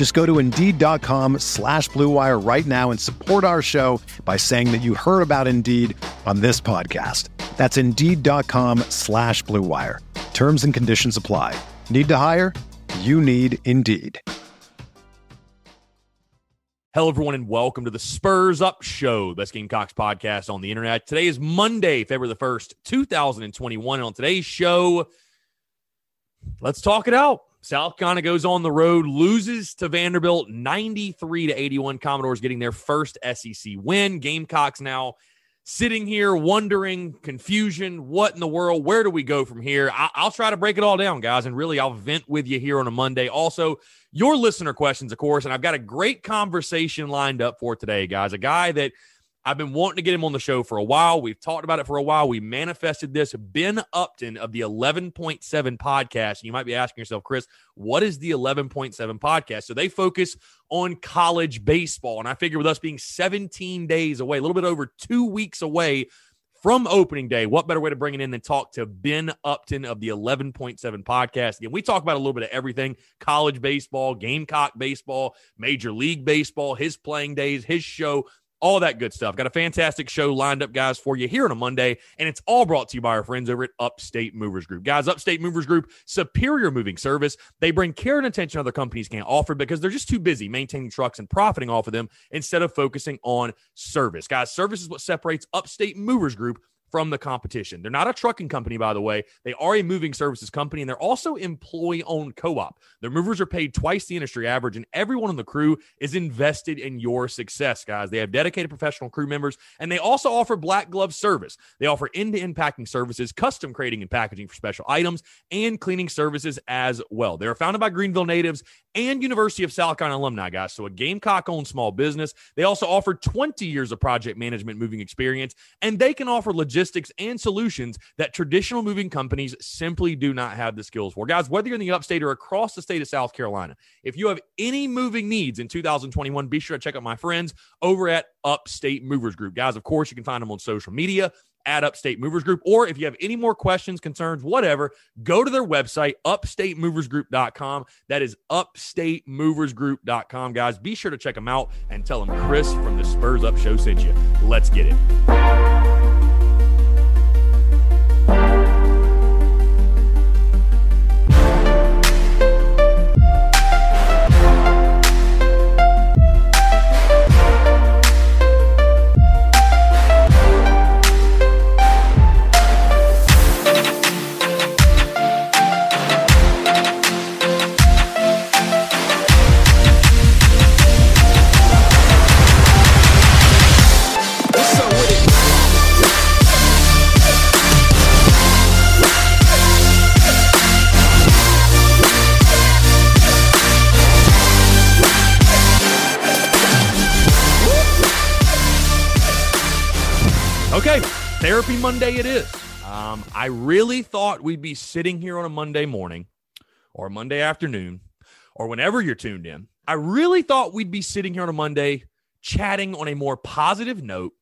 Just go to Indeed.com slash BlueWire right now and support our show by saying that you heard about Indeed on this podcast. That's Indeed.com slash BlueWire. Terms and conditions apply. Need to hire? You need Indeed. Hello, everyone, and welcome to the Spurs Up Show, the best Gamecocks podcast on the internet. Today is Monday, February the 1st, 2021. And on today's show, let's talk it out. South Carolina goes on the road, loses to Vanderbilt 93 to 81. Commodores getting their first SEC win. Gamecocks now sitting here wondering, confusion, what in the world? Where do we go from here? I- will try to break it all down, guys, and really I'll vent with you here on a Monday. Also, your listener questions, of course, and I've got a great conversation lined up for today, guys. A guy that I've been wanting to get him on the show for a while. We've talked about it for a while. We manifested this. Ben Upton of the 11.7 podcast. And You might be asking yourself, Chris, what is the 11.7 podcast? So they focus on college baseball. And I figure with us being 17 days away, a little bit over two weeks away from opening day, what better way to bring it in than talk to Ben Upton of the 11.7 podcast? Again, we talk about a little bit of everything college baseball, Gamecock baseball, Major League Baseball, his playing days, his show, all that good stuff. Got a fantastic show lined up, guys, for you here on a Monday, and it's all brought to you by our friends over at Upstate Movers Group. Guys, Upstate Movers Group, superior moving service. They bring care and attention other companies can't offer because they're just too busy maintaining trucks and profiting off of them instead of focusing on service. Guys, service is what separates Upstate Movers Group from the competition. They're not a trucking company, by the way. They are a moving services company, and they're also employee owned co op. Their movers are paid twice the industry average, and everyone on the crew is invested in your success, guys. They have dedicated professional crew members, and they also offer black glove service. They offer end to end packing services, custom crating and packaging for special items, and cleaning services as well. They are founded by Greenville natives and University of South Carolina alumni, guys. So a Gamecock owned small business. They also offer 20 years of project management moving experience, and they can offer logistics and solutions that traditional moving companies simply do not have the skills for. Guys, whether you're in the upstate or across the state of South Carolina, if you have any moving needs in 2021, be sure to check out my friends over at Upstate Movers Group. Guys, of course, you can find them on social media at Upstate Movers Group. Or if you have any more questions, concerns, whatever, go to their website, upstatemoversgroup.com. That is upstatemoversgroup.com. Guys, be sure to check them out and tell them Chris from the Spurs Up Show sent you. Let's get it. Monday it is. Um, I really thought we'd be sitting here on a Monday morning or Monday afternoon or whenever you're tuned in. I really thought we'd be sitting here on a Monday chatting on a more positive note,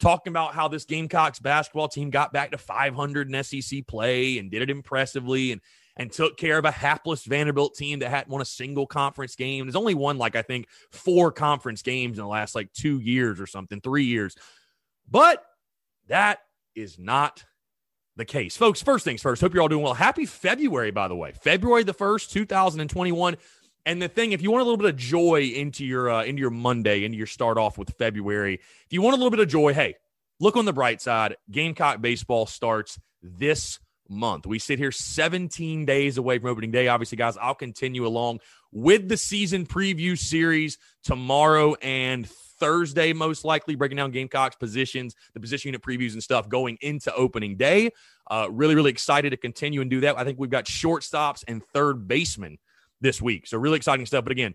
talking about how this Gamecocks basketball team got back to 500 in SEC play and did it impressively and and took care of a hapless Vanderbilt team that hadn't won a single conference game. There's only won like I think four conference games in the last like two years or something, three years. But that is not the case. Folks, first things first, hope you're all doing well. Happy February, by the way. February the 1st, 2021. And the thing, if you want a little bit of joy into your uh, into your Monday, into your start off with February, if you want a little bit of joy, hey, look on the bright side. Gamecock baseball starts this month. We sit here 17 days away from opening day. Obviously, guys, I'll continue along with the season preview series tomorrow and Thursday, most likely, breaking down Gamecocks positions, the position unit previews and stuff going into opening day. Uh, really, really excited to continue and do that. I think we've got shortstops and third baseman this week. So, really exciting stuff. But again,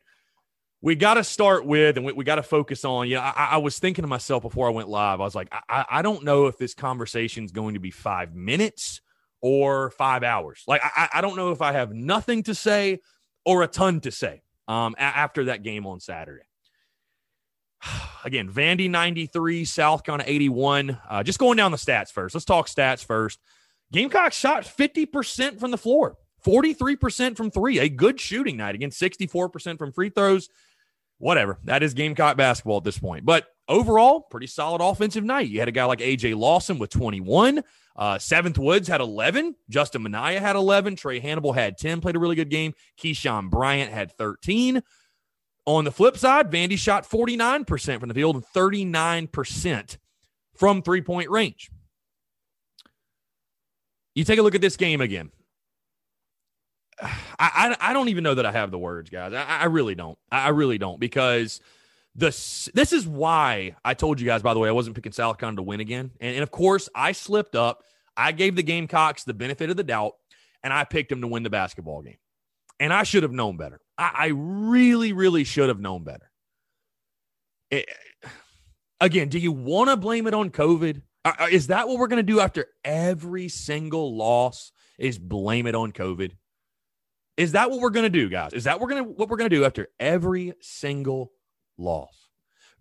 we got to start with and we, we got to focus on. You know, I, I, was thinking to myself before I went live, I was like, I, I don't know if this conversation is going to be five minutes or five hours. Like, I, I don't know if I have nothing to say or a ton to say um, a- after that game on Saturday. Again, Vandy 93, South Carolina 81. Uh, just going down the stats first. Let's talk stats first. Gamecock shot 50% from the floor, 43% from three. A good shooting night Again, 64% from free throws. Whatever. That is Gamecock basketball at this point. But overall, pretty solid offensive night. You had a guy like AJ Lawson with 21. Uh, Seventh Woods had 11. Justin Minaya had 11. Trae Hannibal had 10, played a really good game. Keyshawn Bryant had 13. On the flip side, Vandy shot 49% from the field and 39% from three point range. You take a look at this game again. I, I, I don't even know that I have the words, guys. I, I really don't. I really don't because the this is why I told you guys. By the way, I wasn't picking South Carolina to win again, and, and of course I slipped up. I gave the Gamecocks the benefit of the doubt, and I picked them to win the basketball game. And I should have known better. I, I really, really should have known better. It, again, do you want to blame it on COVID? Uh, uh, is that what we're going to do after every single loss? Is blame it on COVID? Is that what we're going to do, guys? Is that we're going to what we're going to do after every single loss?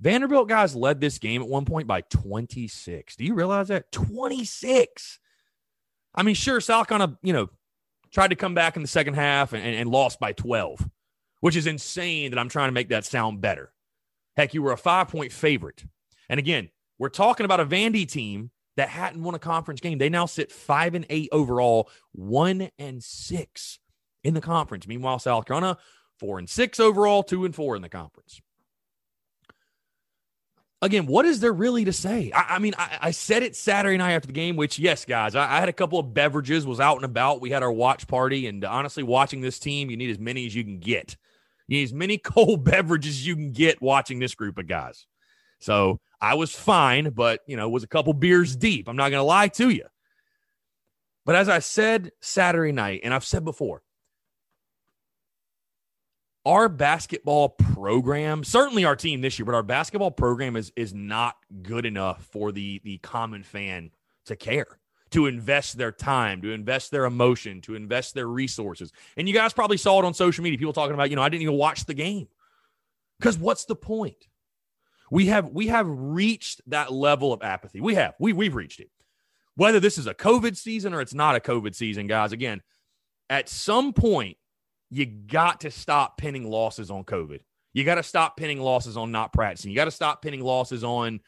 Vanderbilt guys led this game at one point by 26. Do you realize that? 26. I mean, sure, South kind of, you know, tried to come back in the second half and, and, and lost by 12, which is insane that I'm trying to make that sound better. Heck, you were a five point favorite. And again, we're talking about a Vandy team that hadn't won a conference game. They now sit five and eight overall, one and six in the conference. Meanwhile, South Carolina, four and six overall, two and four in the conference. Again, what is there really to say? I, I mean, I, I, said it Saturday night after the game, which, yes, guys, I, I, had a couple of beverages, was out and about. We had our watch party, and honestly, watching this team, you need as many as you can get. You need as many cold beverages you can get watching this group of guys. So I was fine, but, you know, was a couple beers deep. I'm not going to lie to you. But as I said Saturday night, and I've said before, our basketball program, certainly our team this year, but our basketball program is is not good enough for the the common fan to care, to invest their time, to invest their emotion, to invest their resources. And you guys probably saw it on social media. People talking about, you know, I didn't even watch the game. Because what's the point? We have we have reached that level of apathy. We have. We we've reached it. Whether this is a COVID season or it's not a COVID season, guys, again, at some point you got to stop pinning losses on COVID. You got to stop pinning losses on not practicing. You got to stop pinning losses on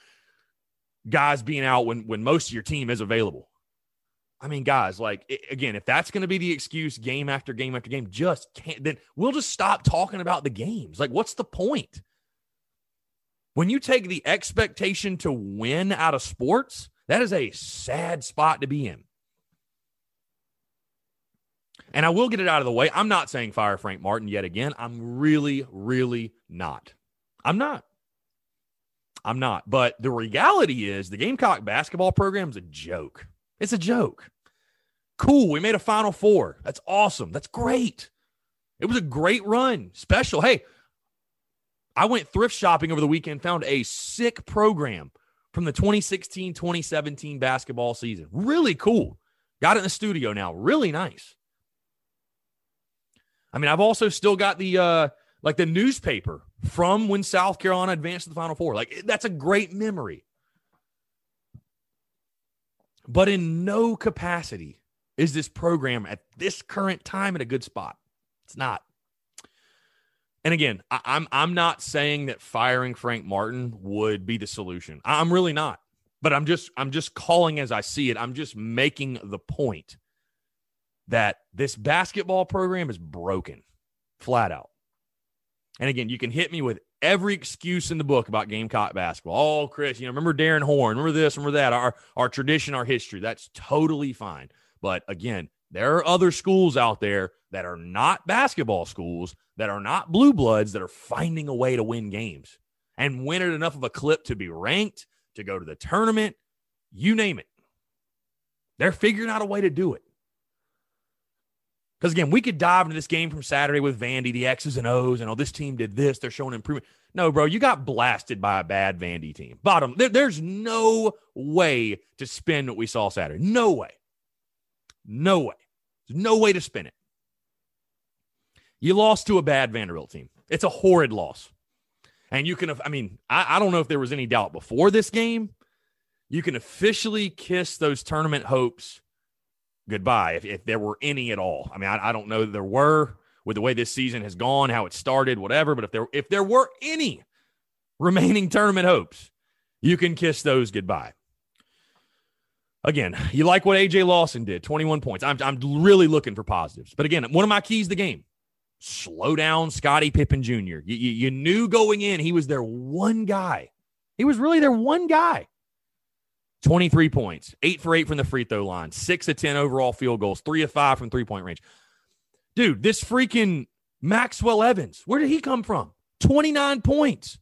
guys being out when when most of your team is available. I mean, guys, like again, if that's going to be the excuse game after game after game, just can't. Then we'll just stop talking about the games. Like, what's the point? When you take the expectation to win out of sports, that is a sad spot to be in. And I will get it out of the way. I'm not saying fire Frank Martin yet again. I'm really, really not. I'm not. I'm not. But the reality is the Gamecock basketball program is a joke. It's a joke. Cool. We made a Final Four. That's awesome. That's great. It was a great run. Special. Hey, I went thrift shopping over the weekend, found a sick program from the 2016 2017 basketball season. Really cool. Got it in the studio now. Really nice. I mean, I've also still got the uh like the newspaper from when South Carolina advanced to the Final Four. Like that's a great memory. But in no capacity is this program at this current time in a good spot. It's not. And again, I, I'm I'm not saying that firing Frank Martin would be the solution. I'm really not. But I'm just I'm just calling as I see it. I'm just making the point that this basketball program is broken, flat out. And again, you can hit me with every excuse in the book about Gamecock basketball. Oh, Chris, you know, remember Darrin Horn, remember this, remember that, our our tradition, our history. That's totally fine. But again, there are other schools out there that are not basketball schools, that are not blue bloods, that are finding a way to win games and win at enough of a clip to be ranked, to go to the tournament, you name it. They're figuring out a way to do it. Because again, we could dive into this game from Saturday with Vandy, the X's and O's, and oh, this team did this. They're showing improvement. No, bro, you got blasted by a bad Vandy team. Bottom, there, there's no way to spin what we saw Saturday. No way. No way. There's no way to spin it. You lost to a bad Vanderbilt team. It's a horrid loss. And you can, I mean, I, I don't know if there was any doubt before this game. You can officially kiss those tournament hopes goodbye if, if there were any at all. I mean, I, I don't know that there were with the way this season has gone, how it started, whatever. But if there if there were any remaining tournament hopes, you can kiss those goodbye. Again, you like what AJ Lawson did, 21 points. I'm, I'm really looking for positives. But again, one of my keys to the game slow down Scottie Pippen Jr. You, you, you knew going in he was their one guy. He was really their one guy. 23 points, eight for eight from the free throw line, six of 10 overall field goals, three of five from three point range. Dude, this freaking Maxwell Evans, where did he come from? 29 points.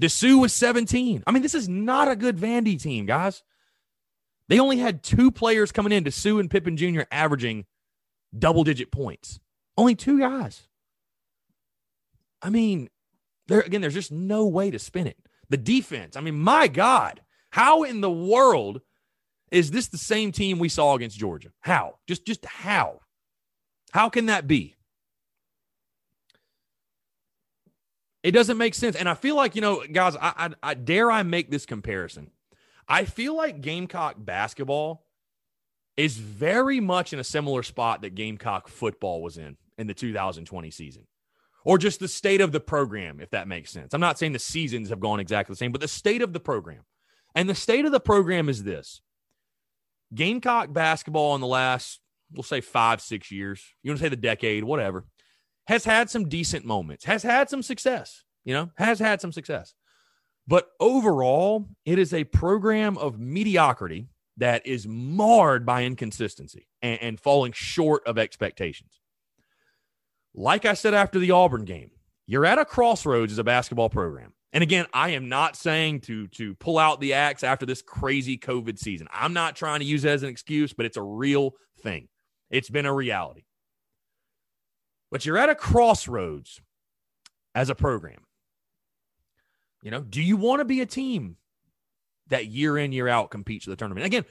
Disu was 17. I mean, this is not a good Vandy team, guys. They only had two players coming in, Disu and Pippen Jr., averaging double digit points. Only two guys. I mean, there again, there's just no way to spin it. The defense, I mean, my God, how in the world is this the same team we saw against Georgia? How? Just just how? How can that be? It doesn't make sense. And I feel like, you know, guys, I, I, I dare I make this comparison. I feel like Gamecock basketball is very much in a similar spot that Gamecock football was in in the 2020 season. Or just the state of the program, if that makes sense. I'm not saying the seasons have gone exactly the same, but the state of the program. And the state of the program is this Gamecock basketball in the last, we'll say five, six years, you want to say the decade, whatever, has had some decent moments, has had some success, you know, has had some success. But overall, it is a program of mediocrity that is marred by inconsistency and, and, falling short of expectations. Like I said after the Auburn game, you're at a crossroads as a basketball program. And again, I am not saying to to pull out the axe after this crazy COVID season. I'm not trying to use it as an excuse, but it's a real thing. It's been a reality. But you're at a crossroads as a program. You know, do you want to be a team that year in, year out competes for the tournament? Again,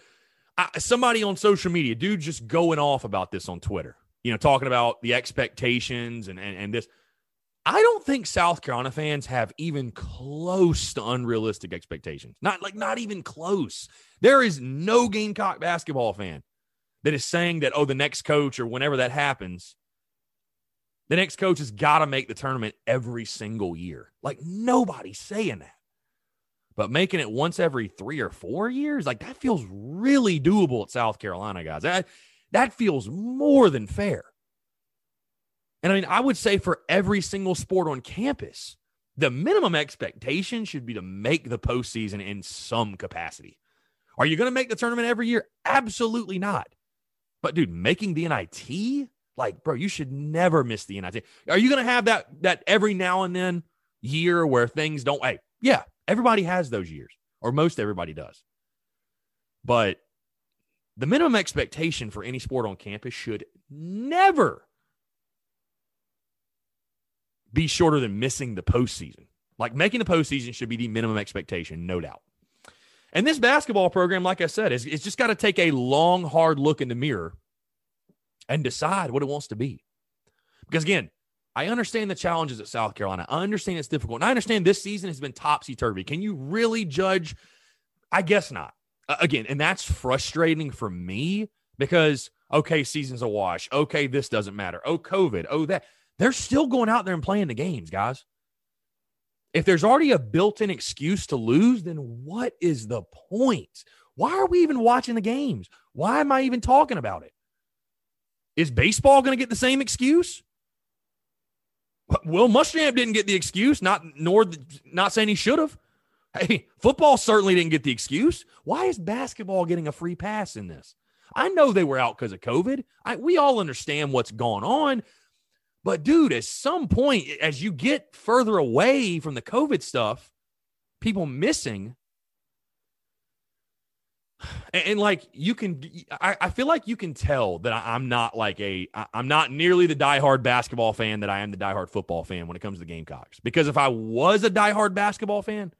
I, somebody on social media, dude, just going off about this on Twitter, you know, talking about the expectations and, and, and this. I don't think South Carolina fans have even close to unrealistic expectations. Not like not even close. There is no Gamecock basketball fan that is saying that, oh, the next coach or whenever that happens, the next coach has got to make the tournament every single year. Like nobody's saying that. But making it once every three or four years, like that feels really doable at South Carolina, guys. That, that feels more than fair. And I mean, I would say for every single sport on campus, the minimum expectation should be to make the postseason in some capacity. Are you going to make the tournament every year? Absolutely not. But dude, making the NIT, like, bro, you should never miss the NIT. Are you going to have that that every now and then year where things don't? Hey, yeah, everybody has those years, or most everybody does. But the minimum expectation for any sport on campus should never be shorter than missing the postseason. Like making the postseason should be the minimum expectation, no doubt. And this basketball program, like I said, is it's just got to take a long, hard look in the mirror and decide what it wants to be. Because again, I understand the challenges at South Carolina. I understand it's difficult. And I understand this season has been topsy turvy. Can you really judge? I guess not. Uh, again, and that's frustrating for me because, okay, season's a wash. Okay, this doesn't matter. Oh, COVID. Oh, that. They're still going out there and playing the games, guys. If there's already a built in excuse to lose, then what is the point? Why are we even watching the games? Why am I even talking about it? Is baseball going to get the same excuse? Will Muschamp didn't get the excuse, not nor not saying he should have. Hey, football certainly didn't get the excuse. Why is basketball getting a free pass in this? I know they were out because of COVID. I, we all understand what's going on. But, dude, at some point, as you get further away from the COVID stuff, people missing, and, and like you can, I, I, feel like you can tell that I, am not like a, I, I'm not nearly the diehard basketball fan that I am the diehard football fan when it comes to the Gamecocks. Because if I was a diehard basketball fan,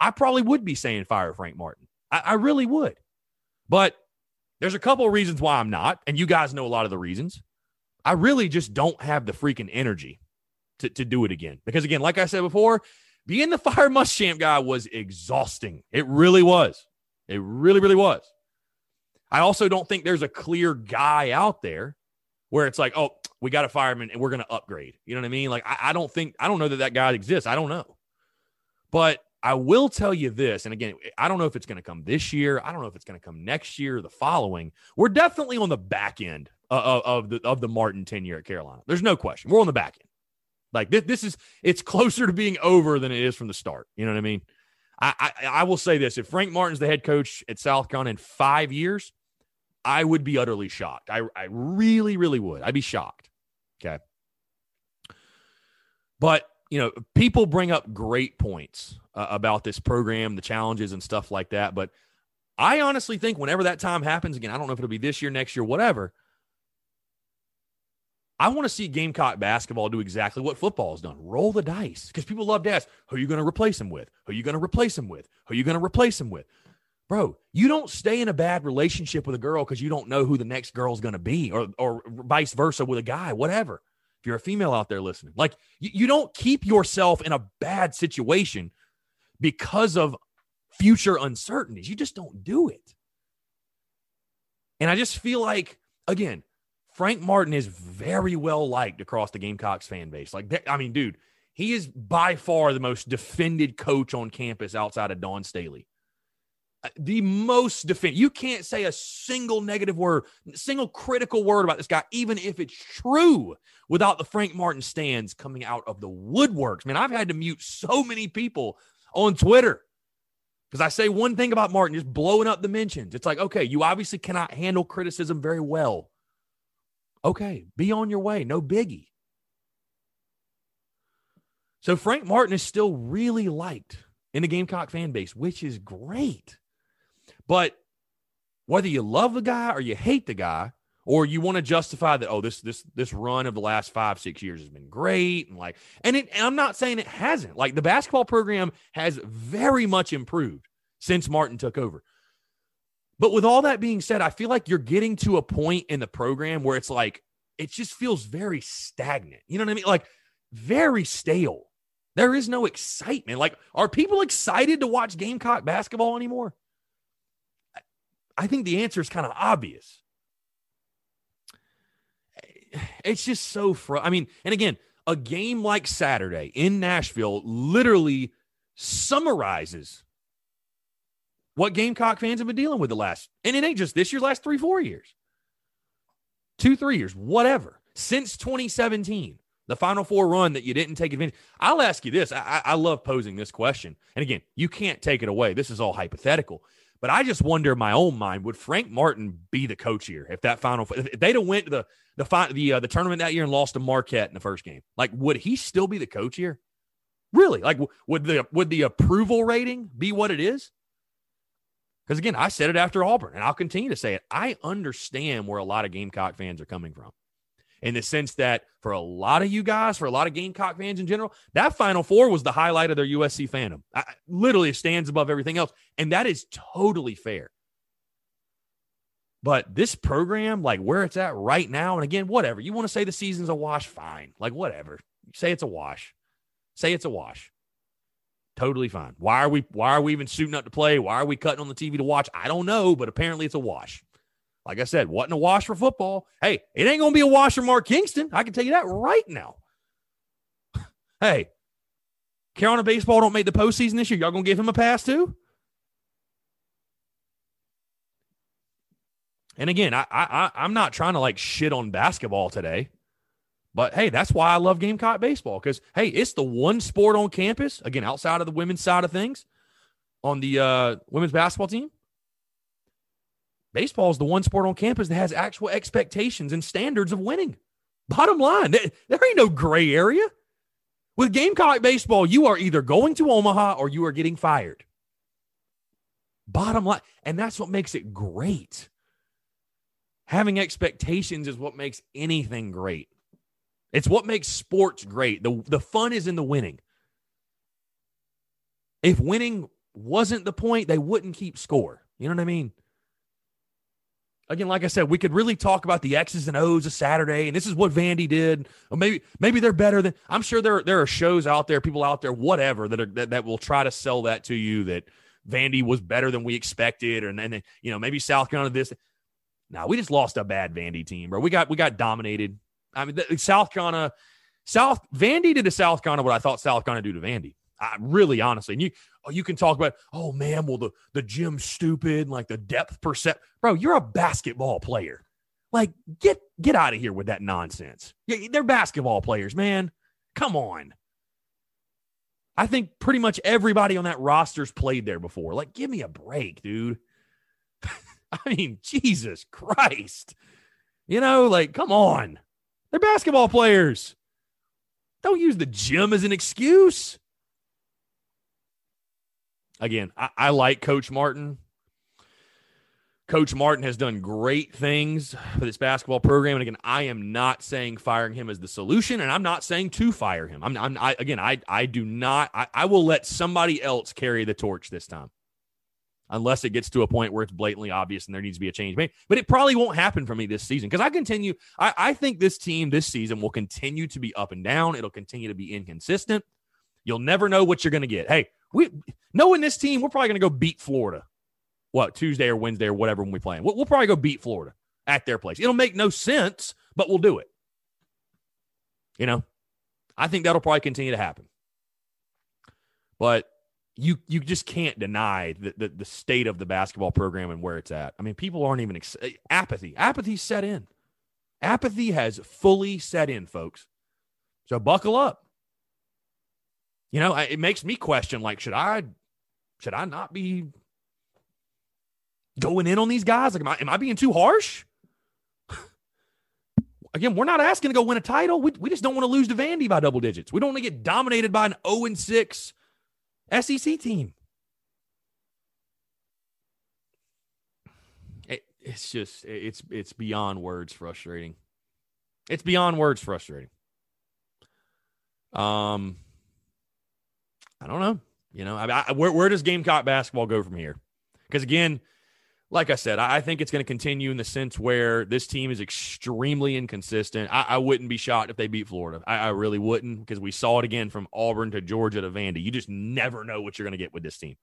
I probably would be saying fire Frank Martin. I, I really would. But there's a couple of reasons why I'm not, and you guys know a lot of the reasons. I really just don't have the freaking energy to, to do it again. Because again, like I said before, being the fire Muschamp guy was exhausting. It really was. It really, really was. I also don't think there's a clear guy out there where it's like, oh, we got a fireman and we're going to upgrade. You know what I mean? Like, I, I don't think, I don't know that that guy exists. I don't know. But I will tell you this, and again, I don't know if it's going to come this year. I don't know if it's going to come next year the following. We're definitely on the back end of, of the of the Martin tenure at Carolina. There's no question. We're on the back end. Like this, this is it's closer to being over than it is from the start. You know what I mean? I, I, I will say this: if Frank Martin's the head coach at South in five years, I would be utterly shocked. I I really really would. I'd be shocked. Okay. But you know, people bring up great points uh, about this program, the challenges and stuff like that. But I honestly think whenever that time happens again, I don't know if it'll be this year, next year, whatever. I want to see Gamecock basketball do exactly what football has done roll the dice. Because people love to ask, who are you going to replace him with? Who are you going to replace him with? Who are you going to replace him with? Bro, you don't stay in a bad relationship with a girl because you don't know who the next girl's going to be, or, or vice versa with a guy, whatever if you're a female out there listening. Like you, you don't keep yourself in a bad situation because of future uncertainties. You just don't do it. And I just feel like, again, Frank Martin is very well liked across the Gamecocks fan base. Like, I mean, dude, he is by far the most defended coach on campus outside of Dawn Staley uh, the most defend. You can't say a single negative word, single critical word about this guy, even if it's true, without the Frank Martin stands coming out of the woodworks. Man, I've had to mute so many people on Twitter because I say one thing about Martin, just blowing up the mentions. It's like, okay, you obviously cannot handle criticism very well. Okay, be on your way. No biggie. So Frank Martin is still really liked in the Gamecock fan base, which is great. But whether you love the guy or you hate the guy, or you want to justify that, oh, this this this run of the last five six years has been great, and like, and, it, and I'm not saying it hasn't. Like the basketball program has very much improved since Martin took over. But with all that being said, I feel like you're getting to a point in the program where it's like it just feels very stagnant. You know what I mean? Like very stale. There is no excitement. Like, are people excited to watch Gamecock basketball anymore? I think the answer is kind of obvious. It's just so fr- I mean, and again, a game like Saturday in Nashville literally summarizes what Gamecock fans have been dealing with the last, and it ain't just this year, last three, four years, two, three years, whatever, since 2017, the Final Four run that you didn't take advantage. I'll ask you this. I, I love posing this question, and again, you can't take it away. This is all hypothetical. But I just wonder in my own mind, would Frank Martin be the coach here if that final if they'd have went to the the the uh, the tournament that year and lost to Marquette in the first game? Like, would he still be the coach here? Really? Like, would the would the approval rating be what it is? Because again, I said it after Auburn, and I'll continue to say it. I understand where a lot of Gamecock fans are coming from in the sense that for a lot of you guys, for a lot of Gamecock fans in general, that Final Four was the highlight of their USC fandom. I, literally, stands above everything else. And that is totally fair. But this program, like where it's at right now, and again, whatever you want to say the season's a wash, fine. Like whatever, say it's a wash, say it's a wash. Totally fine. Why are we? Why are we even suiting up to play? Why are we cutting on the TV to watch? I don't know, but apparently it's a wash. Like I said, wasn't a wash for football. Hey, it ain't to be a wash for Mark Kingston. I can tell you that right now. hey, Carolina baseball don't make the postseason this year. Y'all to give him a pass too? And again, I, I I'm not trying to like shit on basketball today, But hey, that's why I love Gamecock baseball because hey, it's the one sport on campus again outside of the women's side of things on the uh, women's basketball team. Baseball is the one sport on campus that has actual expectations and standards of winning. Bottom line, there, there ain't no gray area. With Gamecock baseball, you are either going to Omaha or you are getting fired. Bottom line. And that's what makes it great. Having expectations is what makes anything great. It's what makes sports great. The, the fun is in the winning. If winning wasn't the point, they wouldn't keep score. You know what I mean? Again, like I said, we could really talk about the X's and O's of Saturday, and this is what Vandy did. Or maybe maybe they're better than I'm sure there there are shows out there, people out there, whatever, that are that, that will try to sell that to you that Vandy was better than we expected, and then you know maybe South Carolina this. Now we just lost a bad Vandy team, bro. We got we got dominated. I mean, the, South Carolina, South Vandy did to South Carolina what I thought South Carolina do to Vandy. I really honestly, and you oh, you can talk about, oh man, well the the gym's stupid, like the depth percent. Bro, you're a basketball player. Like get get out of here with that nonsense. They're basketball players, man. Come on. I think pretty much everybody on that roster's played there before. Like, give me a break, dude. I mean, Jesus Christ. You know, like, come on. They're basketball players. Don't use the gym as an excuse. Again, I, I like Coach Martin. Coach Martin has done great things for this basketball program. And again, I am not saying firing him is the solution, and I'm not saying to fire him. I'm, I'm I, again, I, I do not. I, I will let somebody else carry the torch this time, unless it gets to a point where it's blatantly obvious and there needs to be a change made. But it probably won't happen for me this season because I continue. I, I think this team this season will continue to be up and down. It'll continue to be inconsistent. You'll never know what you're going to get. Hey, we knowing this team, we're probably going to go beat Florida. What Tuesday or Wednesday or whatever when we play them. We'll, we'll probably go beat Florida at their place. It'll make no sense, but we'll do it. You know, I think that'll probably continue to happen. But you you just can't deny the, the, the state of the basketball program and where it's at. I mean, people aren't even ex- eh, apathy. Apathy set in. Apathy has fully set in, folks. So buckle up. You know, it makes me question like, should I, should I not be going in on these guys? Like, am I, am I being too harsh? Again, we're not asking to go win a title. We, we just don't want to lose to Vandy by double digits. We don't want to get dominated by an 0 and 6 SEC team. It, it's just, it's, it's beyond words frustrating. It's beyond words frustrating. Um, I don't know. You know, I, I, where where does Gamecock basketball go from here? Because again, like I said, I, I think it's going to continue in the sense where this team is extremely inconsistent. I, I wouldn't be shocked if they beat Florida. I, really wouldn't because we saw it again from Auburn to Georgia to Vandy. You just never know what you're going to get with this team.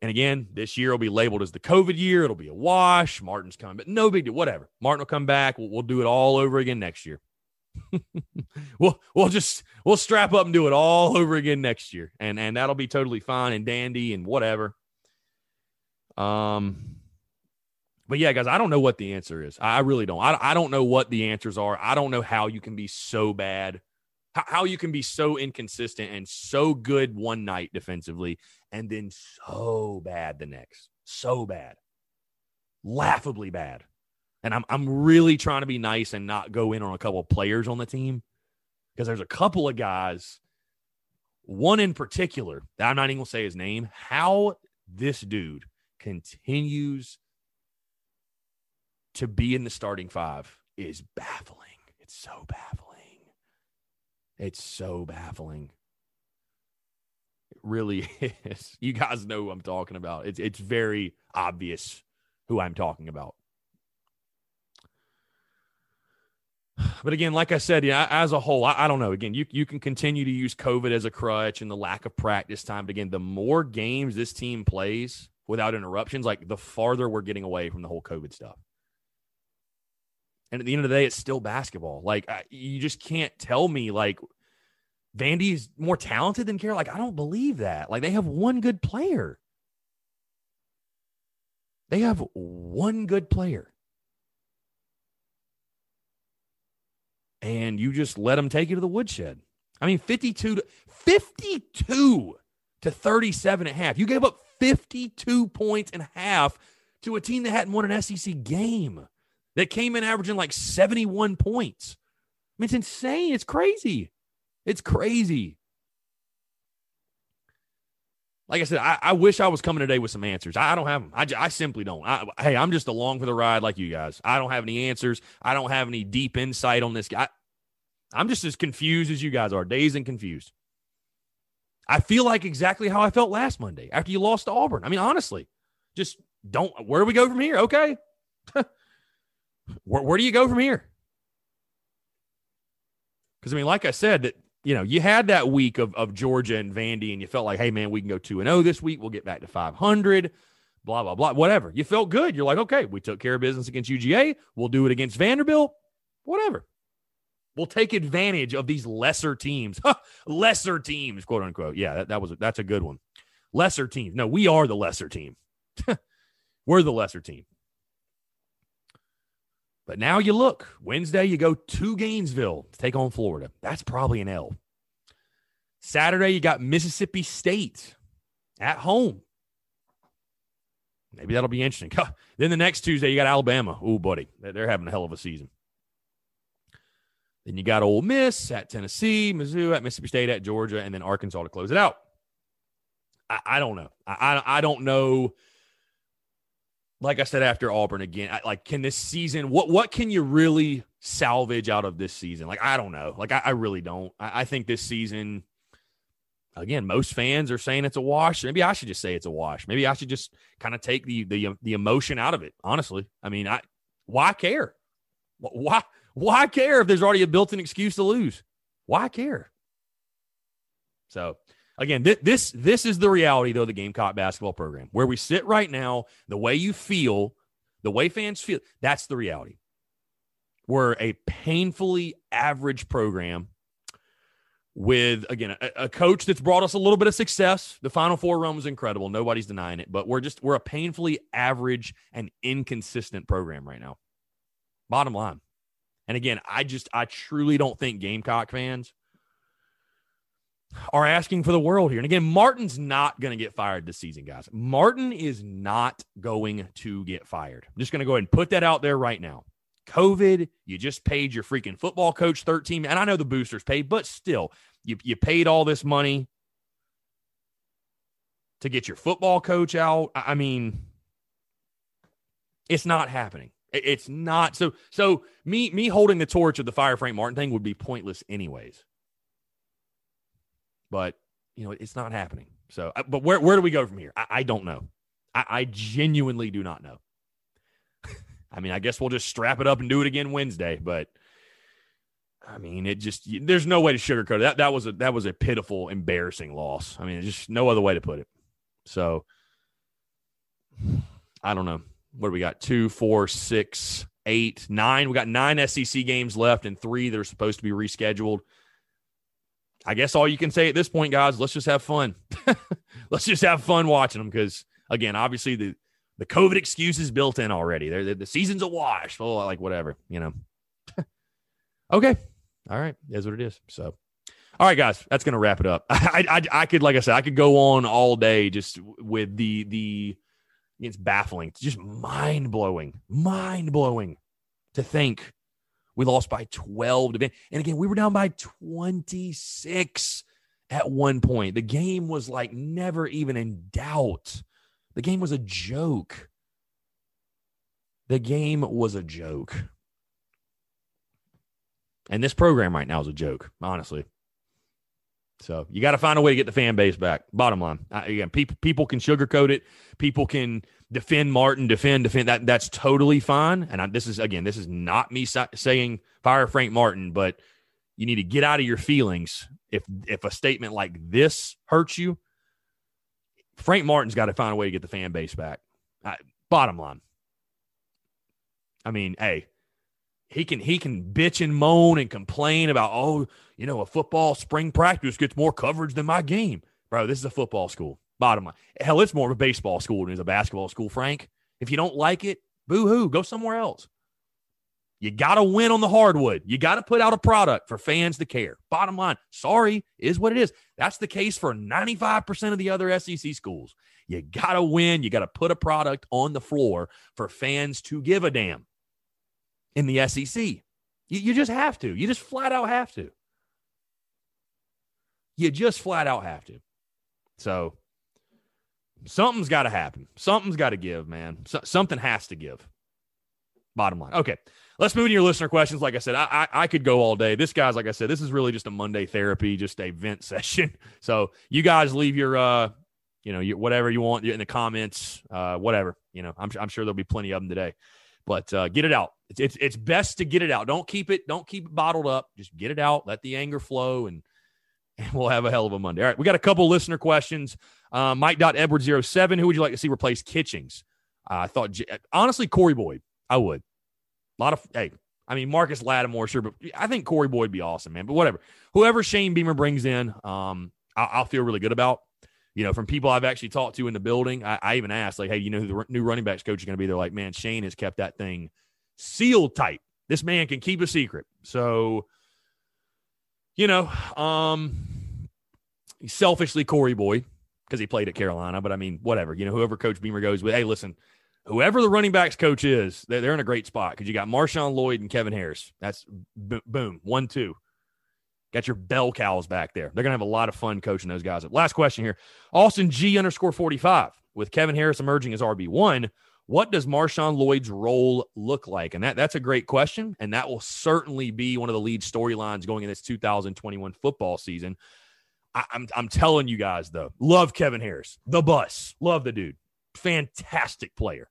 And again, this year will be labeled as the COVID year. It'll be a wash. Martin's coming, but no big deal. Whatever. Martin will come back. We'll, we'll do it all over again next year. we'll we'll just we'll strap up and do it all over again next year, and and that'll be totally fine and dandy and whatever. Um, but yeah, guys, I don't know what the answer is. I really don't. I I don't know what the answers are. I don't know how you can be so bad, how, how you can be so inconsistent and so good one night defensively, and then so bad the next, so bad, laughably bad. And I'm I'm really trying to be nice and not go in on a couple of players on the team because there's a couple of guys, one in particular that I'm not even gonna say his name. How this dude continues to be in the starting five is baffling. It's so baffling. It's so baffling. It really is. You guys know who I'm talking about. It's it's very obvious who I'm talking about. But again, like I said, yeah, as a whole, I, I, don't know. Again, you you can continue to use COVID as a crutch and the lack of practice time. But again, the more games this team plays without interruptions, like the farther we're getting away from the whole COVID stuff. And at the end of the day, it's still basketball. Like I, you just can't tell me like Vandy's more talented than Carol. Like I don't believe that. Like they have one good player. They have one good player. and you just let them take you to the woodshed. I mean, 52 to 52 to 37 and a half. You gave up 52 points and a half to a team that hadn't won an SEC game that came in averaging like 71 points. I mean, it's insane. It's crazy. It's crazy. Like I said, I, I wish I was coming today with some answers. I, don't have them. I, I simply don't. I, hey, I'm just along for the ride like you guys. I don't have any answers. I don't have any deep insight on this guy. I'm just as confused as you guys are, dazed and confused. I feel like exactly how I felt last Monday after you lost to Auburn. I mean, honestly, just don't. Where do we go from here? Okay. where, where do you go from here? Because, I mean, like I said, that you know, you had that week of, of Georgia and Vandy, and you felt like, hey, man, we can go 2 and 0 this week. We'll get back to 500, blah, blah, blah, whatever. You felt good. You're like, okay, we took care of business against UGA. We'll do it against Vanderbilt, whatever. We'll take advantage of these lesser teams, lesser teams, quote unquote. Yeah, that, that was that's a good one. Lesser teams. No, we are the lesser team. We're the lesser team. But now you look, Wednesday, you go to Gainesville to take on Florida. That's probably an L. Saturday, you got Mississippi State at home. Maybe that'll be interesting. then the next Tuesday, you got Alabama. Oh, buddy, they're having a hell of a season. Then you got Ole Miss at Tennessee, Mizzou at Mississippi State at Georgia, and then Arkansas to close it out. I, I don't know. I, I, I don't know like I said after Auburn again, I, like can this season what what can you really salvage out of this season? Like I don't know. Like I, I really don't. I, I, think this season again, most fans are saying it's a wash. Maybe I should just say it's a wash. Maybe I should just kind of take the the the emotion out of it. Honestly, I mean, I why care? Why why care if there's already a built-in excuse to lose? Why care? So again, th- this this is the reality though the Gamecock basketball program. Where we sit right now, the way you feel, the way fans feel, that's the reality. We're a painfully average program with again a, a, coach that's brought us a little bit of success. The Final Four run was incredible. Nobody's denying it, but we're just we're a painfully average and inconsistent program right now. Bottom line. And again, I just I truly don't think Gamecock fans are asking for the world here. And again, Martin's not going to get fired this season, guys. Martin is not going to get fired. I'm just going to go ahead and put that out there right now. COVID, you just paid your freaking football coach 13, and I know the boosters paid, but still, you, you paid all this money to get your football coach out. I mean, it's not happening. It's not so. So me me holding the torch of the fire Frank Martin thing would be pointless, anyways but you know it's not happening. So, uh, but where where do we go from here? I, I don't know. I, I genuinely do not know. I mean, I guess we'll just strap it up and do it again Wednesday. But I mean, it just there's no way to sugarcoat it. That that was a that was a pitiful, embarrassing loss. I mean, just no other way to put it. So I don't know. What do we got? Two, four, six, eight, nine. We got nine SEC games left and three that are supposed to be rescheduled. I guess all you can say at this point, guys, let's just have fun. let's just have fun watching them because, again, obviously the the COVID excuse is built in already. They're, they're, the season's a wash. Oh, like whatever, you know. okay, all right, is what it is. So, all right, guys, that's gonna wrap it up. I, I I could, like I said, I could go on all day just with the the. It's baffling. It's just mind blowing, mind blowing to think we lost by 12 to And again, we were down by 26 at one point. The game was like never even in doubt. The game was a joke. The game was a joke. And this program right now is a joke, honestly. So you got to find a way to get the fan base back. Bottom line, I, again, people people can sugarcoat it. People can defend Martin, defend, defend. That that's totally fine. And I, this is again, this is not me saying fire Frank Martin, but you need to get out of your feelings if if a statement like this hurts you. Frank Martin's got to find a way to get the fan base back. I, bottom line. I mean, hey, he can he can bitch and moan and complain about oh you know a football spring practice gets more coverage than my game bro this is a football school bottom line hell it's more of a baseball school than it is a basketball school frank if you don't like it boo hoo go somewhere else You got to win on the hardwood. You got to put out a product for fans to care. Bottom line, sorry, is what it is. That's the case for 95% of the other SEC schools. You got to win. You got to put a product on the floor for fans to give a damn in the SEC. You, you just have to. You just flat out have to. You just flat out have to. So something's got to happen. Something's got to give, man. So, something has to give. Bottom line. Okay. Let's move to your listener questions. Like I said, I, I, I could go all day. This guy's like I said, this is really just a Monday therapy, just a vent session. So you guys leave your uh, you know, your, whatever you want in the comments, uh, whatever. You know, I'm I'm sure there'll be plenty of them today. But uh, get it out. It's, it's it's best to get it out. Don't keep it. Don't keep it bottled up. Just get it out. Let the anger flow, and and we'll have a hell of a Monday. All right, we got a couple listener questions. Uh, Mike Edward 07 Who would you like to see replace Kitchings? Uh, I thought honestly Corey Boyd. I would. A lot of hey, I mean Marcus Lattimore, sure, but I think Corey Boyd would be awesome, man. But whatever, whoever Shane Beamer brings in, um, I'll, I'll feel really good about. You know, from people I've actually talked to in the building, I, I even asked, like, hey, you know who the new running backs coach is going to be? They're like, man, Shane has kept that thing sealed tight. This man can keep a secret. So, you know, um, selfishly Corey Boyd because he played at Carolina, but I mean, whatever. You know, whoever Coach Beamer goes with, hey, listen, whoever the running backs coach is, they're, they're in a great spot because you got Marshawn Lloyd and Kevin Harris. That's b- boom, one, two. Got your bell cows back there. They're going to have a lot of fun coaching those guys. Last question here. Austin G underscore 45 with Kevin Harris emerging as RB1. What does Marshawn Lloyd's role look like? And that, that's a great question. And that will certainly be one of the lead storylines going in this 2021 football season. I, I'm, I'm telling you guys, though, love Kevin Harris, the bus, love the dude fantastic player.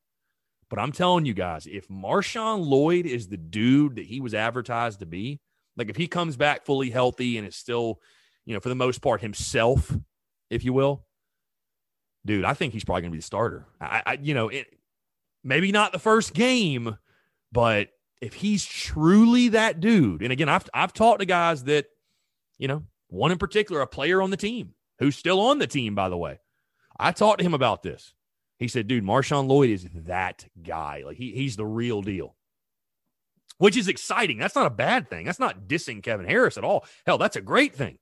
But I'm telling you guys, if Marshawn Lloyd is the dude that he was advertised to be, like if he comes back fully healthy and is still, you know, for the most part himself, if you will, dude, I think he's probably going to be the starter. I, I you know, it, maybe not the first game, but if he's truly that dude, and again, I've I've talked to guys that, you know, one in particular, a player on the team who's still on the team, by the way. I talked to him about this. He said, dude, Marshawn Lloyd is that guy. Like he, he's the real deal. Which is exciting. That's not a bad thing. That's not dissing Kevin Harris at all. Hell, that's a great thing.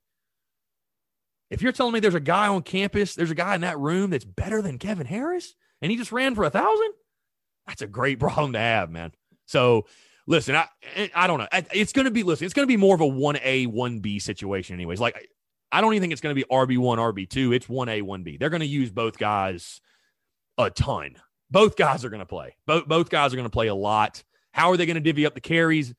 If you're telling me there's a guy on campus, there's a guy in that room that's better than Kevin Harris, and he just ran for a thousand, that's a great problem to have, man. So listen, I I don't know. It's going to be listen. It's going to be more of a one A one B situation, anyways. Like I don't even think it's going to be RB one RB two. It's one A one B. They're going to use both guys a ton. Both guys are going to play. Both both guys are going to play a lot. How are they going to divvy up the carries?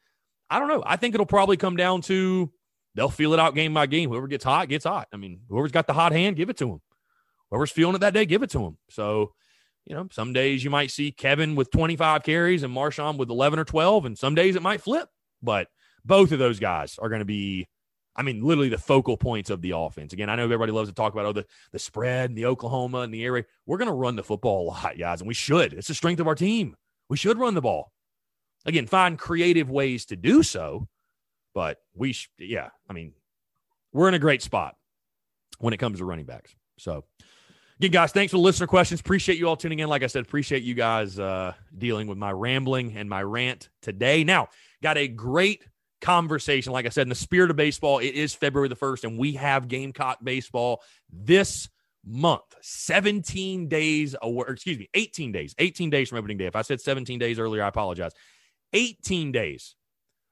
I don't know. I think it'll probably come down to they'll feel it out game by game. Whoever gets hot gets hot. I mean, whoever's got the hot hand, give it to him. Whoever's feeling it that day, give it to him. So, you know, some days you might see Kevin with 25 carries and Marshawn with 11 or 12, and some days it might flip. But both of those guys are going to be I mean, literally the focal points of the offense. Again, I know everybody loves to talk about oh the the spread and the Oklahoma and the area. We're going to run the football a lot, guys, and we should. It's the strength of our team. We should run the ball. Again, find creative ways to do so, but we, sh- yeah, I mean, we're in a great spot when it comes to running backs. So, again, guys, thanks for the listener questions. Appreciate you all tuning in. Like I said, appreciate you guys uh, dealing with my rambling and my rant today. Now, got a great conversation. Like I said, in the spirit of baseball, it is February the 1st, and we have Gamecock baseball this month. 17 days, or excuse me, 18 days, 18 days from opening day. If I said 17 days earlier, I apologize. 18 days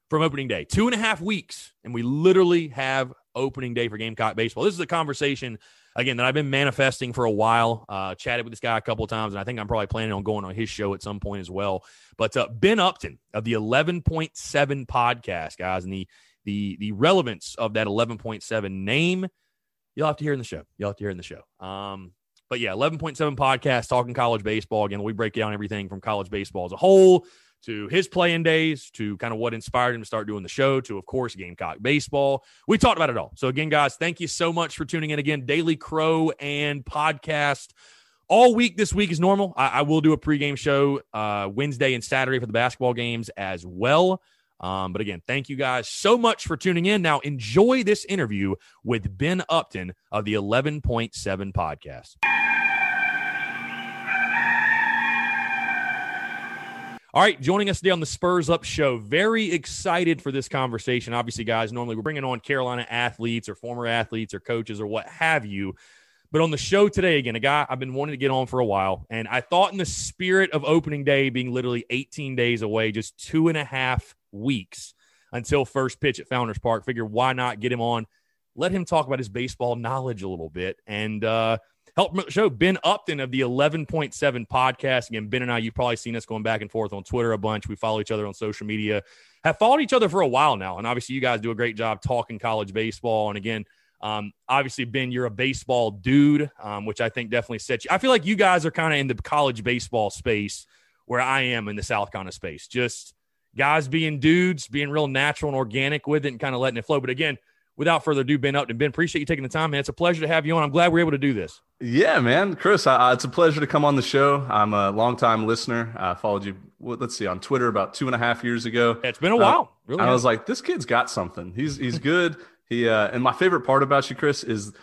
from opening day, two and a half weeks, and we literally have opening day for Gamecock baseball. This is a conversation again that I've been manifesting for a while. Uh, chatted with this guy a couple of times, and I think I'm probably planning on going on his show at some point as well. But uh, Ben Upton of the 11.7 podcast, guys, and the the the relevance of that 11.7 name, you'll have to hear in the show. You'll have to hear in the show. Um, but yeah, 11.7 podcast talking college baseball. Again, we break down everything from college baseball as a whole to his playing days, to kind of what inspired him to start doing the show, to, of course, Gamecock baseball. We talked about it all. So, again, guys, thank you so much for tuning in again. Daily Crow and podcast all week this week is normal. I, I will do a pregame show uh, Wednesday and Saturday for the basketball games as well. Um, but again, thank you guys so much for tuning in. Now, enjoy this interview with Ben Upton of the 11.7 podcast. All right, joining us today on the Spurs Up Show. Very excited for this conversation. Obviously, guys, normally we're bringing on Carolina athletes or former athletes or coaches or what have you. But on the show today, again, a guy I've been wanting to get on for a while. And I thought, in the spirit of opening day being literally 18 days away, just two and a half weeks until first pitch at Founders Park, figure why not get him on, let him talk about his baseball knowledge a little bit. And, uh, help show. Ben Upton of the 11.7 podcast. Again, Ben and I, you've probably seen us going back and forth on Twitter a bunch. We follow each other on social media, have followed each other for a while now. And obviously, you guys do a great job talking college baseball. And again, um, obviously, Ben, you're a baseball dude, um, which I think definitely sets you. I feel like you guys are kind of in the college baseball space where I am in the South kind of space. Just guys being dudes, being real natural and organic with it and kind of letting it flow. But again, without further ado, Ben Upton. Ben, appreciate you taking the time, man. It's a pleasure to have you on. I'm glad we're able to do this. Yeah, man. Chris, uh, it's a pleasure to come on the show. I'm a longtime listener. I followed you, let's see, on Twitter about two and a half years ago. Yeah, it's been a while. Uh, really I was like, this kid's got something. He's he's good. he uh, and my favorite part about you, Chris, is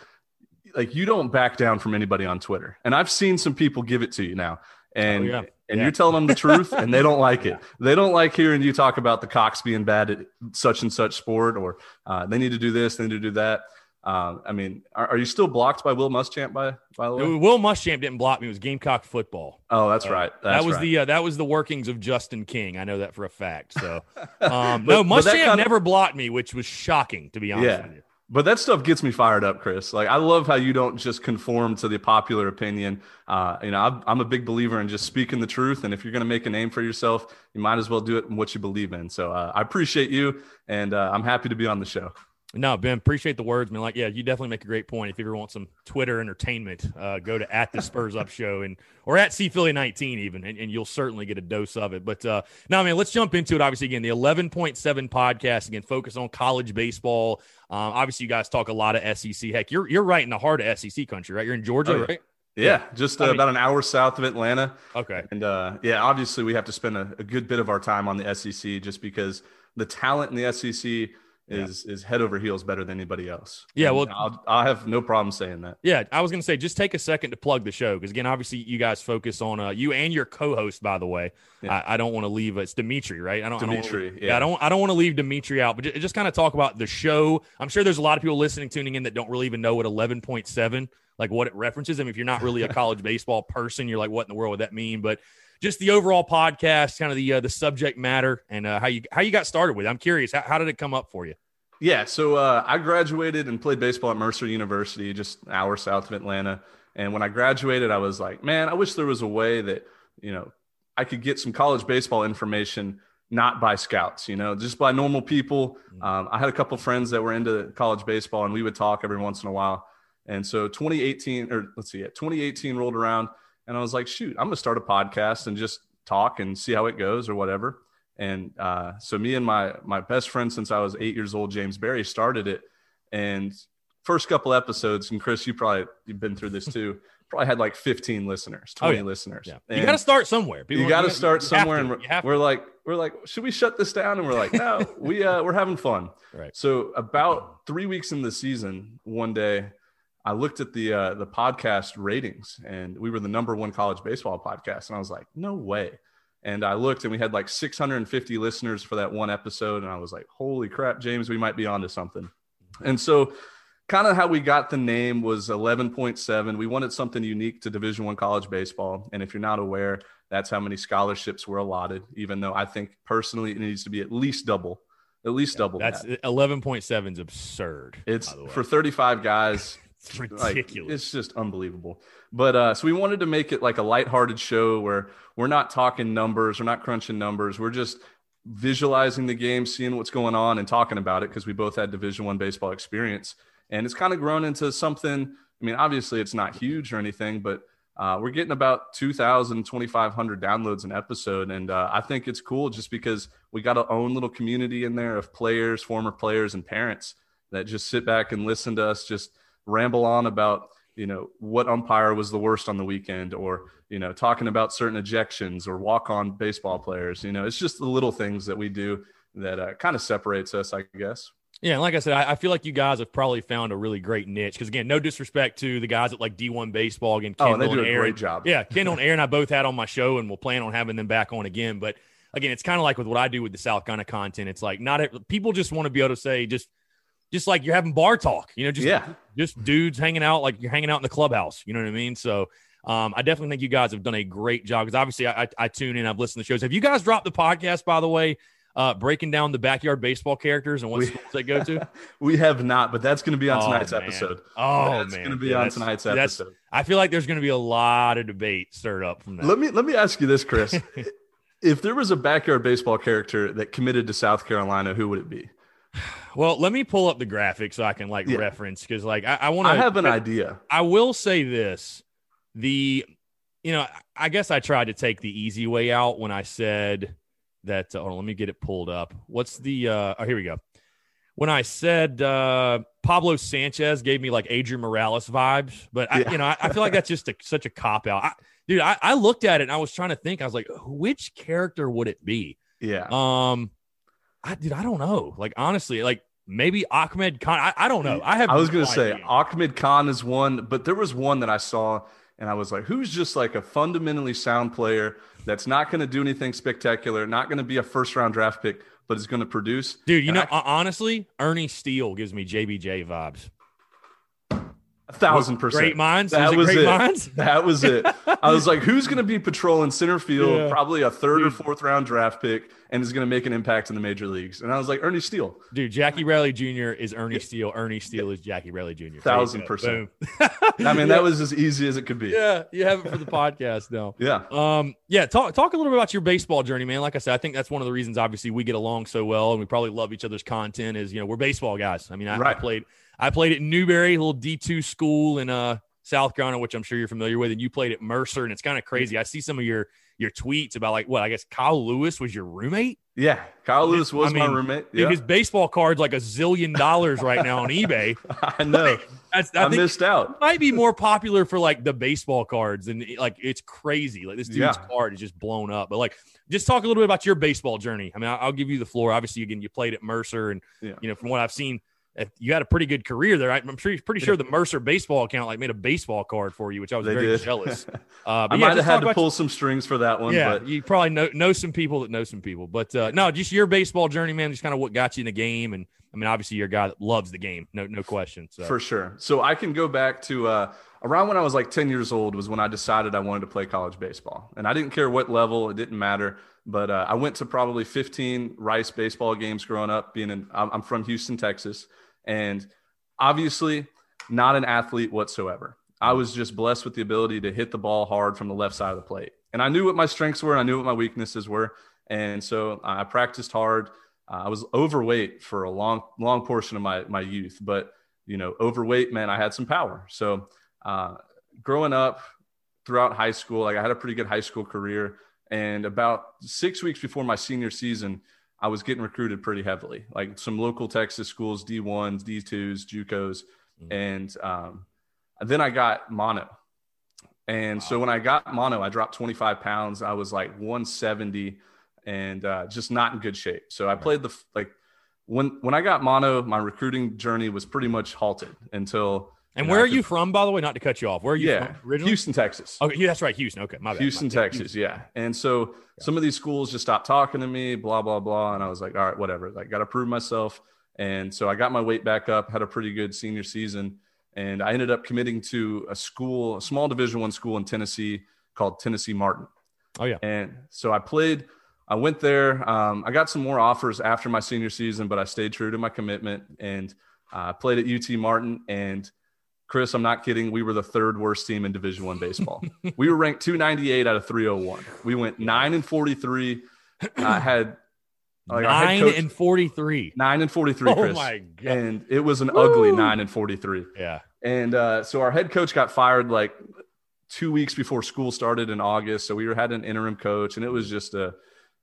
like you don't back down from anybody on Twitter. And I've seen some people give it to you now. And oh, yeah and yeah. you're telling them the truth and they don't like it. They don't like hearing you talk about the Cox being bad at such and such sport or uh, they need to do this, they need to do that. Uh, I mean, are, are, you still blocked by Will Muschamp? By by the way, Will Muschamp didn't block me. It was Gamecock football. Oh, that's uh, right. That's that was right. the uh, that was the workings of Justin King. I know that for a fact. So, um, but, no, Muschamp never blocked me, which was shocking to be honest yeah. with you. But that stuff gets me fired up, Chris. Like I love how you don't just conform to the popular opinion. Uh, you know, I'm, I'm, a big believer in just speaking the truth. And if you're going to make a name for yourself, you might as well do it in what you believe in. So uh, I appreciate you, and uh, I'm happy to be on the show. No, Ben, appreciate the words, man. Like, yeah, you definitely make a great point. If you ever want some Twitter entertainment, uh, go to at the Spurs Up Show and or at C Philly 19 even, and, and, you'll certainly get a dose of it. But uh, now, man, let's jump into it. Obviously, again, the 11.7 podcast again, focus on college baseball. Um, obviously, you guys talk a lot of SEC. Heck, you're you're right in the heart of SEC country, right? You're in Georgia, oh, yeah. right? Yeah, just uh, I mean, about an hour south of Atlanta. Okay. And uh, yeah, obviously we have to spend a, a, good bit of our time on the SEC just because the talent in the SEC is yeah. is head over heels better than anybody else. Yeah, well, I'll, i have no problem saying that. Yeah, I was going to say just take a second to plug the show because again, obviously you guys focus on uh, you and your co-host. By the way, yeah. I, I, don't want to leave. It's Dimitri, right? I don't. Dimitri. I don't, yeah. yeah. I don't. I don't want to leave Dimitri out, but just, just kind of talk about the show. I'm sure there's a lot of people listening, tuning in that don't really even know what 11.7 like what it references. I mean, if you're not really a college baseball person, you're like, what in the world would that mean? But just the overall podcast, kind of the uh, the subject matter, and uh, how you how you got started with. It. I'm curious, how, how did it come up for you? Yeah, so uh, I graduated and played baseball at Mercer University, just an hour south of Atlanta. And when I graduated, I was like, man, I wish there was a way that you know I could get some college baseball information not by scouts, you know, just by normal people. Mm-hmm. Um, I had a couple friends that were into college baseball, and we would talk every once in a while. And so 2018, or let's see, 2018 rolled around, and I was like, shoot, I'm going to start a podcast and just talk and see how it goes or whatever. And uh, so me and my my best friend since I was eight years old, James Barry, started it. And first couple episodes, and Chris, you probably you've been through this too. probably had like 15 listeners, 20 oh, yeah. listeners. Yeah. You got to start somewhere. People, you got to start somewhere, and we're, we're like, we're like, should we shut this down? And we're like, no, we uh, we're having fun. Right. So about three weeks in the season, one day, I looked at the uh, the podcast ratings, and we were the number one college baseball podcast, and I was like, no way. And I looked and we had like 650 listeners for that one episode. And I was like, holy crap, James, we might be onto something. And so kind of how we got the name was 11.7. We wanted something unique to Division One college baseball. And if you're not aware, that's how many scholarships were allotted, even though I think personally it needs to be at least double. At least yeah, double. That's 11.7 is absurd. It's for 35 guys. It's ridiculous. Like, it's just unbelievable. But uh, so we wanted to make it like a lighthearted show where we're not talking numbers, we're not crunching numbers, we're just visualizing the game, seeing what's going on, and talking about it because we both had Division One baseball experience, and it's kind of grown into something. I mean, obviously, it's not huge or anything, but uh, we're getting about 2,000, 2,500 downloads an episode. And uh, I think it's cool just because we got our own little community in there of players, former players, and parents that just sit back and listen to us just ramble on about you know what umpire was the worst on the weekend or you know talking about certain ejections or walk on baseball players you know it's just the little things that we do that uh, kind of separates us i guess yeah, like I said, I, I, feel like you guys have probably found a really great niche. Because again, no disrespect to the guys at like D1 Baseball. Again, Kendall oh, they do a Aaron. great job. Yeah, Kendall and Aaron, I both had on my show, and we'll plan on having them back on again. But again, it's kind of like with what I do with the South kind of content. It's like not people just want to be able to say just just like you're having bar talk, you know, just Yeah. just dudes hanging out like you're hanging out in the clubhouse. You know what I mean? So um, I definitely think you guys have done a great job because obviously I, I, I tune in, I've listened to shows. Have you guys dropped the podcast by the way? Uh, breaking down the backyard baseball characters and what We- schools they go to. We have not, but that's going to be on Oh, tonight's man. episode. Oh that's man, going to be Yeah, on tonight's episode. I feel like there's going to be a lot of debate stirred up from that. Let me let me ask you this, Chris. if there was a backyard baseball character that committed to South Carolina, who would it be? Well, let me pull up the graphic so I can like Yeah. reference because like I, I want to. I have an idea. I will say this: the, you know, I guess I tried to take the easy way out when I said that. Uh, hold on, let me get it pulled up. What's the? Uh, oh, here we go. When I said uh, Pablo Sanchez gave me like Adrian Morales vibes, but I, Yeah. you know, I, I feel like that's just a, such a cop out. I, dude, I, I looked at it and I was trying to think. I was like, which character would it be? Yeah. Um, I dude, I don't know. Like honestly, like maybe Achmed Khan. I, I don't know. I have. I was no going to say. Achmed Khan is one, but there was one that I saw and I was like, who's just like a fundamentally sound player that's not going to do anything spectacular, not going to be a first round draft pick, but is going to produce? Dude, you And know, I- honestly, Ernie Steele gives me JBJ vibes. A thousand percent. Great minds. That was great it. minds. That was it. I was like, who's going to be patrolling center field, Yeah. probably a third or fourth round draft pick, and is going to make an impact in the major leagues? And I was like, Ernie Steele. Dude, Jackie Bradley Jr. is Ernie Steele. Ernie Steele is Jackie Bradley Jr. Thousand percent. I mean, Yeah. that was as easy as it could be. yeah, you have it for the podcast now. Yeah. Um, yeah, talk talk a little bit about your baseball journey, man. Like I said, I think that's one of the reasons obviously we get along so well and we probably love each other's content is, you know, we're baseball guys. I mean, I, I played I played at Newberry, a little D2 school in uh South Carolina, which I'm sure you're familiar with, and you played at Mercer, and it's kind of crazy. I see some of your your tweets about like what I guess Kyle Lewis was your roommate. Yeah. Kyle Lewis was I my mean, roommate. Dude, Yeah. his baseball card's like a zillion dollars right now on eBay. I know. That's I, I, missed out. might be more popular for like the baseball cards and like it's crazy. Like this dude's Yeah. card is just blown up. But like, just talk a little bit about your baseball journey. I mean, I'll, give you the floor. Obviously, again, you played at Mercer, and Yeah. you know from what I've seen, you had a pretty good career there. I'm pretty pretty sure the Mercer baseball account like made a baseball card for you, which I was They very did. jealous. Uh, I yeah, might have had to pull some strings for that one, yeah, but you probably know know some people that know some people, but uh, no, just your baseball journey, man. Just kind of what got you in the game, and I mean, obviously, you're a guy that loves the game, no no question. So for sure. So I can go back to uh, around when I was like 10 years old was when I decided I wanted to play college baseball. And I didn't care what level, it didn't matter. But uh, I went to probably 15 Rice baseball games growing up, being in, I'm from Houston, Texas. And obviously, not an athlete whatsoever. I was just blessed with the ability to hit the ball hard from the left side of the plate. And I knew what my strengths were, I knew what my weaknesses were. And so I practiced hard. Uh, I was overweight for a long, long portion of my, my youth, but you know, overweight meant I had some power. So uh, growing up throughout high school, like I had a pretty good high school career. And about six weeks before my senior season, I was getting recruited pretty heavily, like some local Texas schools, D1s, D2s, JUCOs. Mhm. And um, then I got mono. And so when I got mono, I dropped 25 pounds. I was like 170 and uh, just not in good shape. So I played the like when when I got mono, my recruiting journey was pretty much halted until. And where I are you from, by the way? Not to cut you off. Where are you Yeah, from originally? Houston, Texas. Okay, yeah, that's right, Houston. Okay, my bad. Houston, my bad. Texas. Yeah. And so some of these schools just stopped talking to me, blah, blah, blah. And I was like, all right, whatever. Like, got to prove myself. And so I got my weight back up, had a pretty good senior season. And I ended up committing to a school, a small division one school in Tennessee called Tennessee Martin. Oh yeah, And so I played, I went there. Um, I got some more offers after my senior season, but I stayed true to my commitment and uh, played at UT Martin. And Chris, I'm not kidding. We were the third worst team in Division One baseball. we were ranked 298 out of 301. We went nine and 43. I had like, nine coach- and forty-three. nine and 43, Oh Chris. my god! And it was an ugly nine and 43. yeah, And uh, so our head coach got fired like two weeks before school started in August. So we were had an interim coach, and it was just a,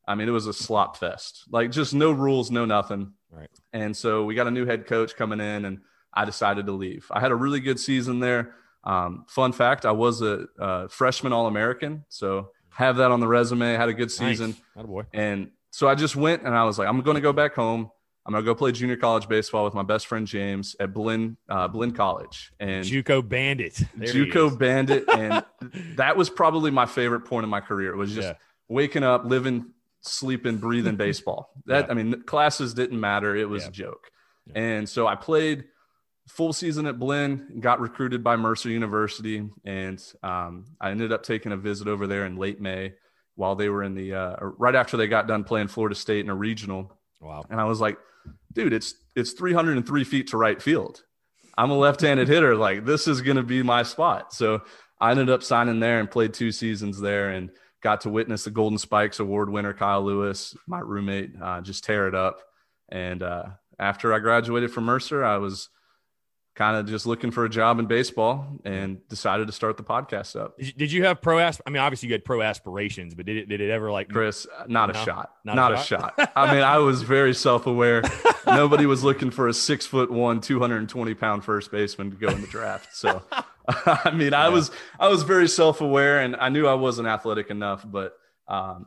I mean, it was a slop fest. Like just no rules, no nothing. Right. And so we got a new head coach coming in, and I decided to leave. I had a really good season there. Um, fun fact: I was a, uh freshman All American, so have that on the resume. Had a good season. Nice. boy. And so I just went and I was like, I'm going to go back home. I'm going to go play junior college baseball with my best friend James at Blinn, uh, Blinn College. And JUCO Bandit. There JUCO. Bandit. And that was probably my favorite point in my career. It was just Yeah. waking up, living sleeping, breathing baseball. That Yeah. I mean, classes didn't matter. It was Yeah. a joke. And so I played full season at Blinn, got recruited by Mercer University, and um, I ended up taking a visit over there in late May while they were in the uh, right after they got done playing Florida State in a regional. Wow. And I was like, dude, it's it's 303 feet to right field. I'm a left-handed hitter. Like this is going to be my spot. So I ended up signing there and played two seasons there and got to witness the Golden Spikes Award winner Kyle Lewis, my roommate, uh, just tear it up. And uh, after I graduated from Mercer, I was kind of just looking for a job in baseball and decided to start the podcast up. Did you, have pro asp? I mean, obviously you had pro aspirations, but did it did it ever like Chris, not a No, shot. not Not, a a, shot. I mean, I was very self aware. Nobody was looking for a six foot one, 220 pound first baseman to go in the draft. So, I mean, I was, I was very self aware and I knew I wasn't athletic enough, but, um,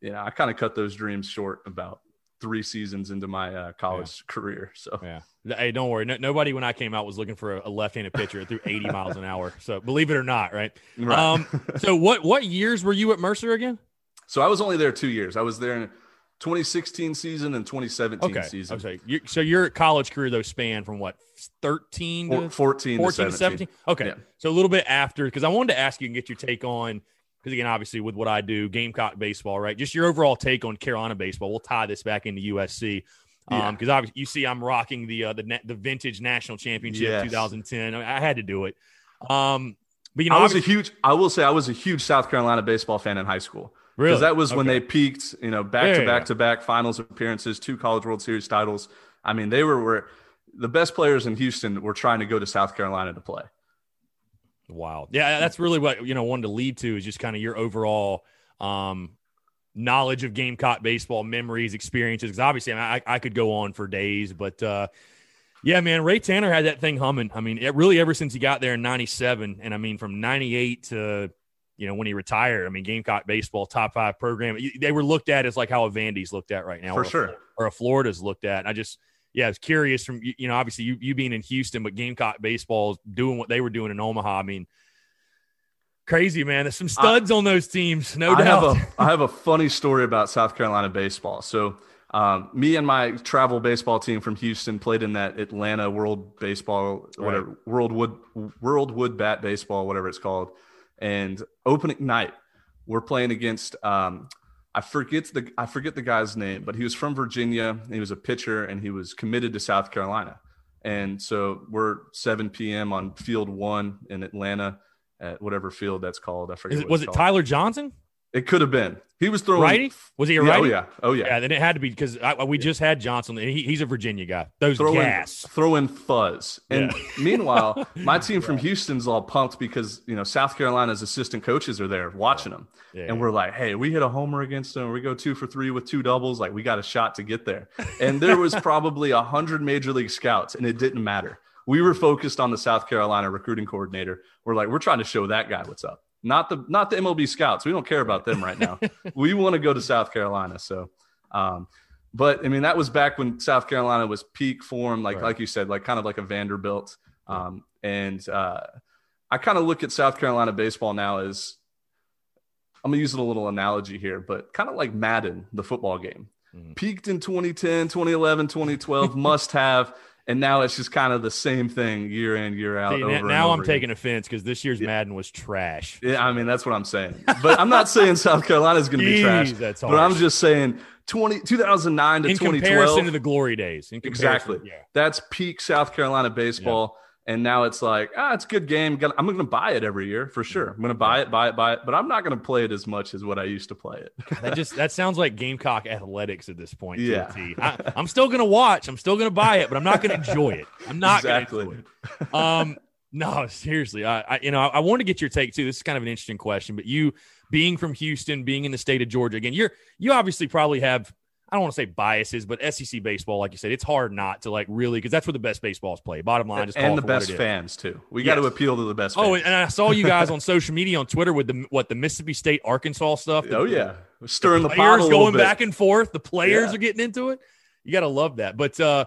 you know, I kind of cut those dreams short about three seasons into my uh, college career. So, Yeah. Hey, don't worry. No, nobody when I came out was looking for a, a left-handed pitcher that threw 80 miles an hour. So believe it or not, right? Right. Um, so what what years were you at Mercer again? so I was only there two years. I was there in 2016 season and 2017 Okay. season. Okay. You, so your college career though spanned from what 13 to Four- 14, 14 to to 17. 17? Okay. Yeah. So a little bit after, because I wanted to ask you and get your take on, because again, obviously with what I do, Gamecock baseball, right? Just your overall take on Carolina baseball. We'll tie this back into USC. Um, because obviously you see, I'm rocking the uh, the the vintage national championship Yes. 2010. I, mean, I had to do it. Um, but you know, I was a huge. I will say I was a huge South Carolina baseball fan in high school. Really? Because that was when they peaked. You know, back Yeah, to back yeah. to back finals appearances, two College World Series titles. I mean, they were were the best players in Houston were trying to go to South Carolina to play. Wow. Yeah, that's really what you know wanted to lead to is just kind of your overall um knowledge of Gamecock baseball, memories, experiences. Because obviously, I, I, could go on for days, but uh yeah, man, Ray Tanner had that thing humming. I mean, it really ever since he got there in '97, and I mean from '98 to you know when he retired. I mean, Gamecock baseball top five program. They were looked at as like how a Vandy's looked at right now, For or a sure. or a Florida's looked at. And I just, yeah, I was curious from you you know, obviously you you being in Houston, but Gamecock baseball doing what they were doing in Omaha. I mean, crazy man. There's some studs on those teams, no I doubt. have a I have a funny story about South Carolina baseball. So, um, me and my travel baseball team from Houston played in that Atlanta World Baseball, whatever World Wood World Wood Bat Baseball, whatever it's called. And opening night, we're playing against um, I forget the I forget the guy's name, but he was from Virginia. He was a pitcher, and he was committed to South Carolina. And so we're 7 p.m. on Field One in Atlanta at whatever field that's called. I forget. It, was it called. Tyler Johnson? It could have been. He was throwing Righty? Was he a Yeah, oh, righty? oh yeah, oh yeah. Yeah, then it had to be because we just had Johnson. And he, he's a Virginia guy. Those Throwing, gas. throwing fuzz. And meanwhile, my team from Houston's all pumped because you know South Carolina's assistant coaches are there watching them, Yeah. and we're like, "Hey, we hit a homer against them. We go two for three with two doubles. Like we got a shot to get there." And there was probably a hundred major league scouts, and it didn't matter. We were focused on the South Carolina recruiting coordinator. We're like, we're trying to show that guy what's up. Not the not the MLB scouts. We don't care about them right now. we want to go to South Carolina. So, um, but I mean, that was back when South Carolina was peak form, like Right. like you said, like kind of like a Vanderbilt. Um, and uh, I kind of look at South Carolina baseball now as I'm gonna use a little analogy here, but kind of like Madden, the football game. Mhm. Peaked in 2010, 2011, 2012, must have, and now it's just kind of the same thing year in, year out. See, over now I'm again. taking offense because this year's Madden was trash. Yeah, I mean that's what I'm saying. But I'm not saying South Carolina is going to be trash. that's but I'm just saying 20, 2009 to In 2012. comparison to the glory days. Exactly. Yeah. That's peak South Carolina baseball. And now it's like, ah, it's a good game. I'm going to buy it every year for sure. I'm going to buy it, buy it, buy it. But I'm not going to play it as much as what I used to play it. That just that sounds like Gamecock athletics at this point. to Yeah. I, I'm still gonna watch. I'm still gonna buy it, but I'm not gonna enjoy it. I'm not Exactly. gonna enjoy it. Um, no, seriously. I, I you know I, I want to get your take too. This is kind of an interesting question, but you being from Houston, being in the state of Georgia again, you're you obviously probably have. I don't want to say biases, but SEC baseball, like you said, it's hard not to like really because that's where the best baseballs play. Bottom line, just and the best fans, too. We got to appeal to the best Oh, and I saw you guys on social media on Twitter with the what the Mississippi State Arkansas stuff. The- oh, yeah. Stirring the, pot players going bit. back and forth. The players Yeah. are getting into it. You got to love that. But uh,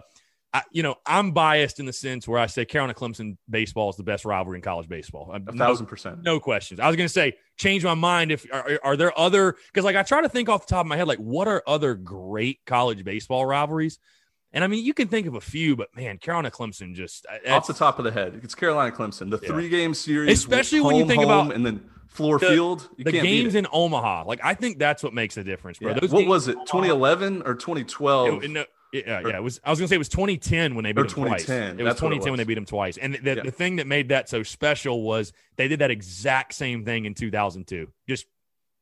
I, you know, I'm biased in the sense where I say Carolina Clemson baseball is the best rivalry in college baseball. Uh, a thousand percent. No, no questions. I was going to say, change my mind. If are, are there other, because like I try to think off the top of my head, like what are other great college baseball rivalries? And I mean, you can think of a few, but man, Carolina Clemson just uh, off the top of the head, it's Carolina Clemson. The yeah. three game series, especially home, when you think about and then floor the, field. the games in Omaha, like I think that's what makes the difference, bro. Yeah. what was it? 2011 or 2012? It, no, yeah, yeah. It was. I was gonna say it was 2010 when they beat them twice. It was 2010 it was. when they beat them twice. And the, yeah. the thing that made that so special was they did that exact same thing in 2002. Just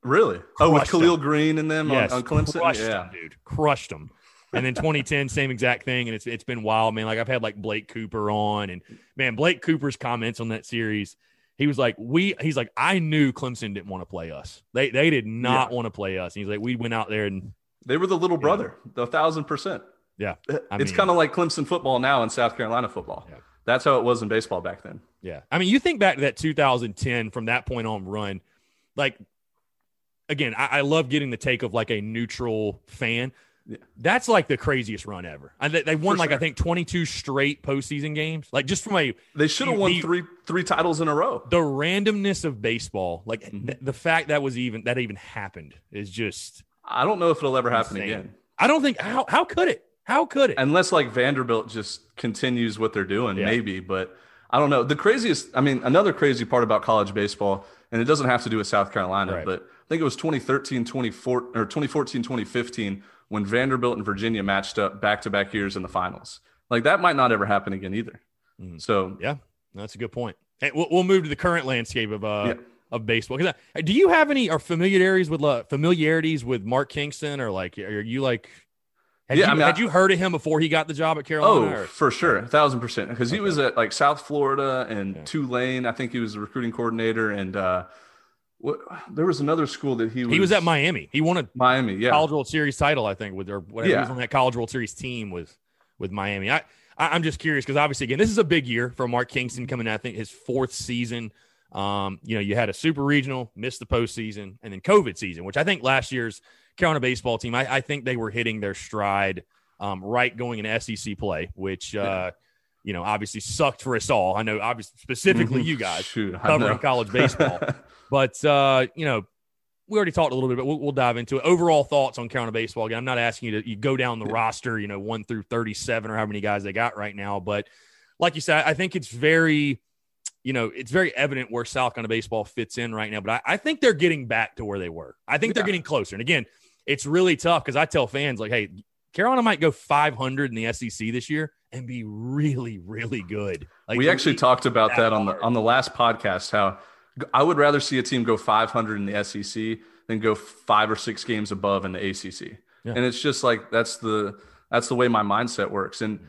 really. Oh, with Khalil them. Greene and them yes, on, on Clemson. Crushed yeah, them, dude. Crushed them. And then 2010, same exact thing. And it's it's been wild, man. Like I've had like Blake Cooper on, and man, Blake Cooper's comments on that series. He was like, "We." He's like, "I knew Clemson didn't want to play us. They they did not yeah. want to play us." And he's like, "We went out there and they were the little brother, the thousand percent." Yeah. I it's kind of like Clemson football now in South Carolina football. Yeah. That's how it was in baseball back then. Yeah. I mean, you think back to that 2010 from that point on run, like, again, I, I love getting the take of like a neutral fan. Yeah. That's like the craziest run ever. And they, they won For like sure. I think 22 straight postseason games. Like just from a they should have won three three titles in a row. The randomness of baseball, like mm-hmm. th- the fact that was even that even happened, is just. I don't know if it'll ever happen insane. again. I don't think how how could it? How could it? Unless like Vanderbilt just continues what they're doing, yeah. maybe. But I don't know. The craziest, I mean, another crazy part about college baseball, and it doesn't have to do with South Carolina, right. but I think it was 2013, 2014, or 2014, 2015 when Vanderbilt and Virginia matched up back to back years in the finals. Like that might not ever happen again either. Mm-hmm. So yeah, that's a good point. Hey, we'll, we'll move to the current landscape of uh yeah. of baseball. Do you have any or familiarities with uh, familiarities with Mark Kingston or like are you like had yeah, you, I mean, had I, you heard of him before he got the job at Carolina? Oh, or? for sure, a thousand percent. Because he was at like South Florida and yeah. Tulane. I think he was the recruiting coordinator, and uh, what, there was another school that he was. He was at Miami. He won a Miami, yeah, College World Series title, I think, with or whatever. Yeah. He was on that College World Series team with with Miami. I, I am just curious because obviously, again, this is a big year for Mark Kingston coming. I think his fourth season. Um, you know, you had a super regional, missed the postseason, and then COVID season, which I think last year's Carolina baseball team, I, I think they were hitting their stride um, right going in SEC play, which, uh, you know, obviously sucked for us all. I know, obviously, specifically mm-hmm. you guys Shoot, covering college baseball. but, uh, you know, we already talked a little bit, but we'll, we'll, dive into it. Overall thoughts on Carolina baseball. Again, I'm not asking you to you go down the roster, you know, one through 37 or how many guys they got right now. But like you said, I think it's very, you know, it's very evident where South Carolina baseball fits in right now. But I, I think they're getting back to where they were. I think yeah. they're getting closer. And again, it's really tough because I tell fans like, hey, Carolina might go 500 in the SEC this year and be really, really good. Like we actually talked about that, that on the on the last podcast. How I would rather see a team go 500 in the SEC than go five or six games above in the ACC. Yeah. And it's just like that's the that's the way my mindset works. And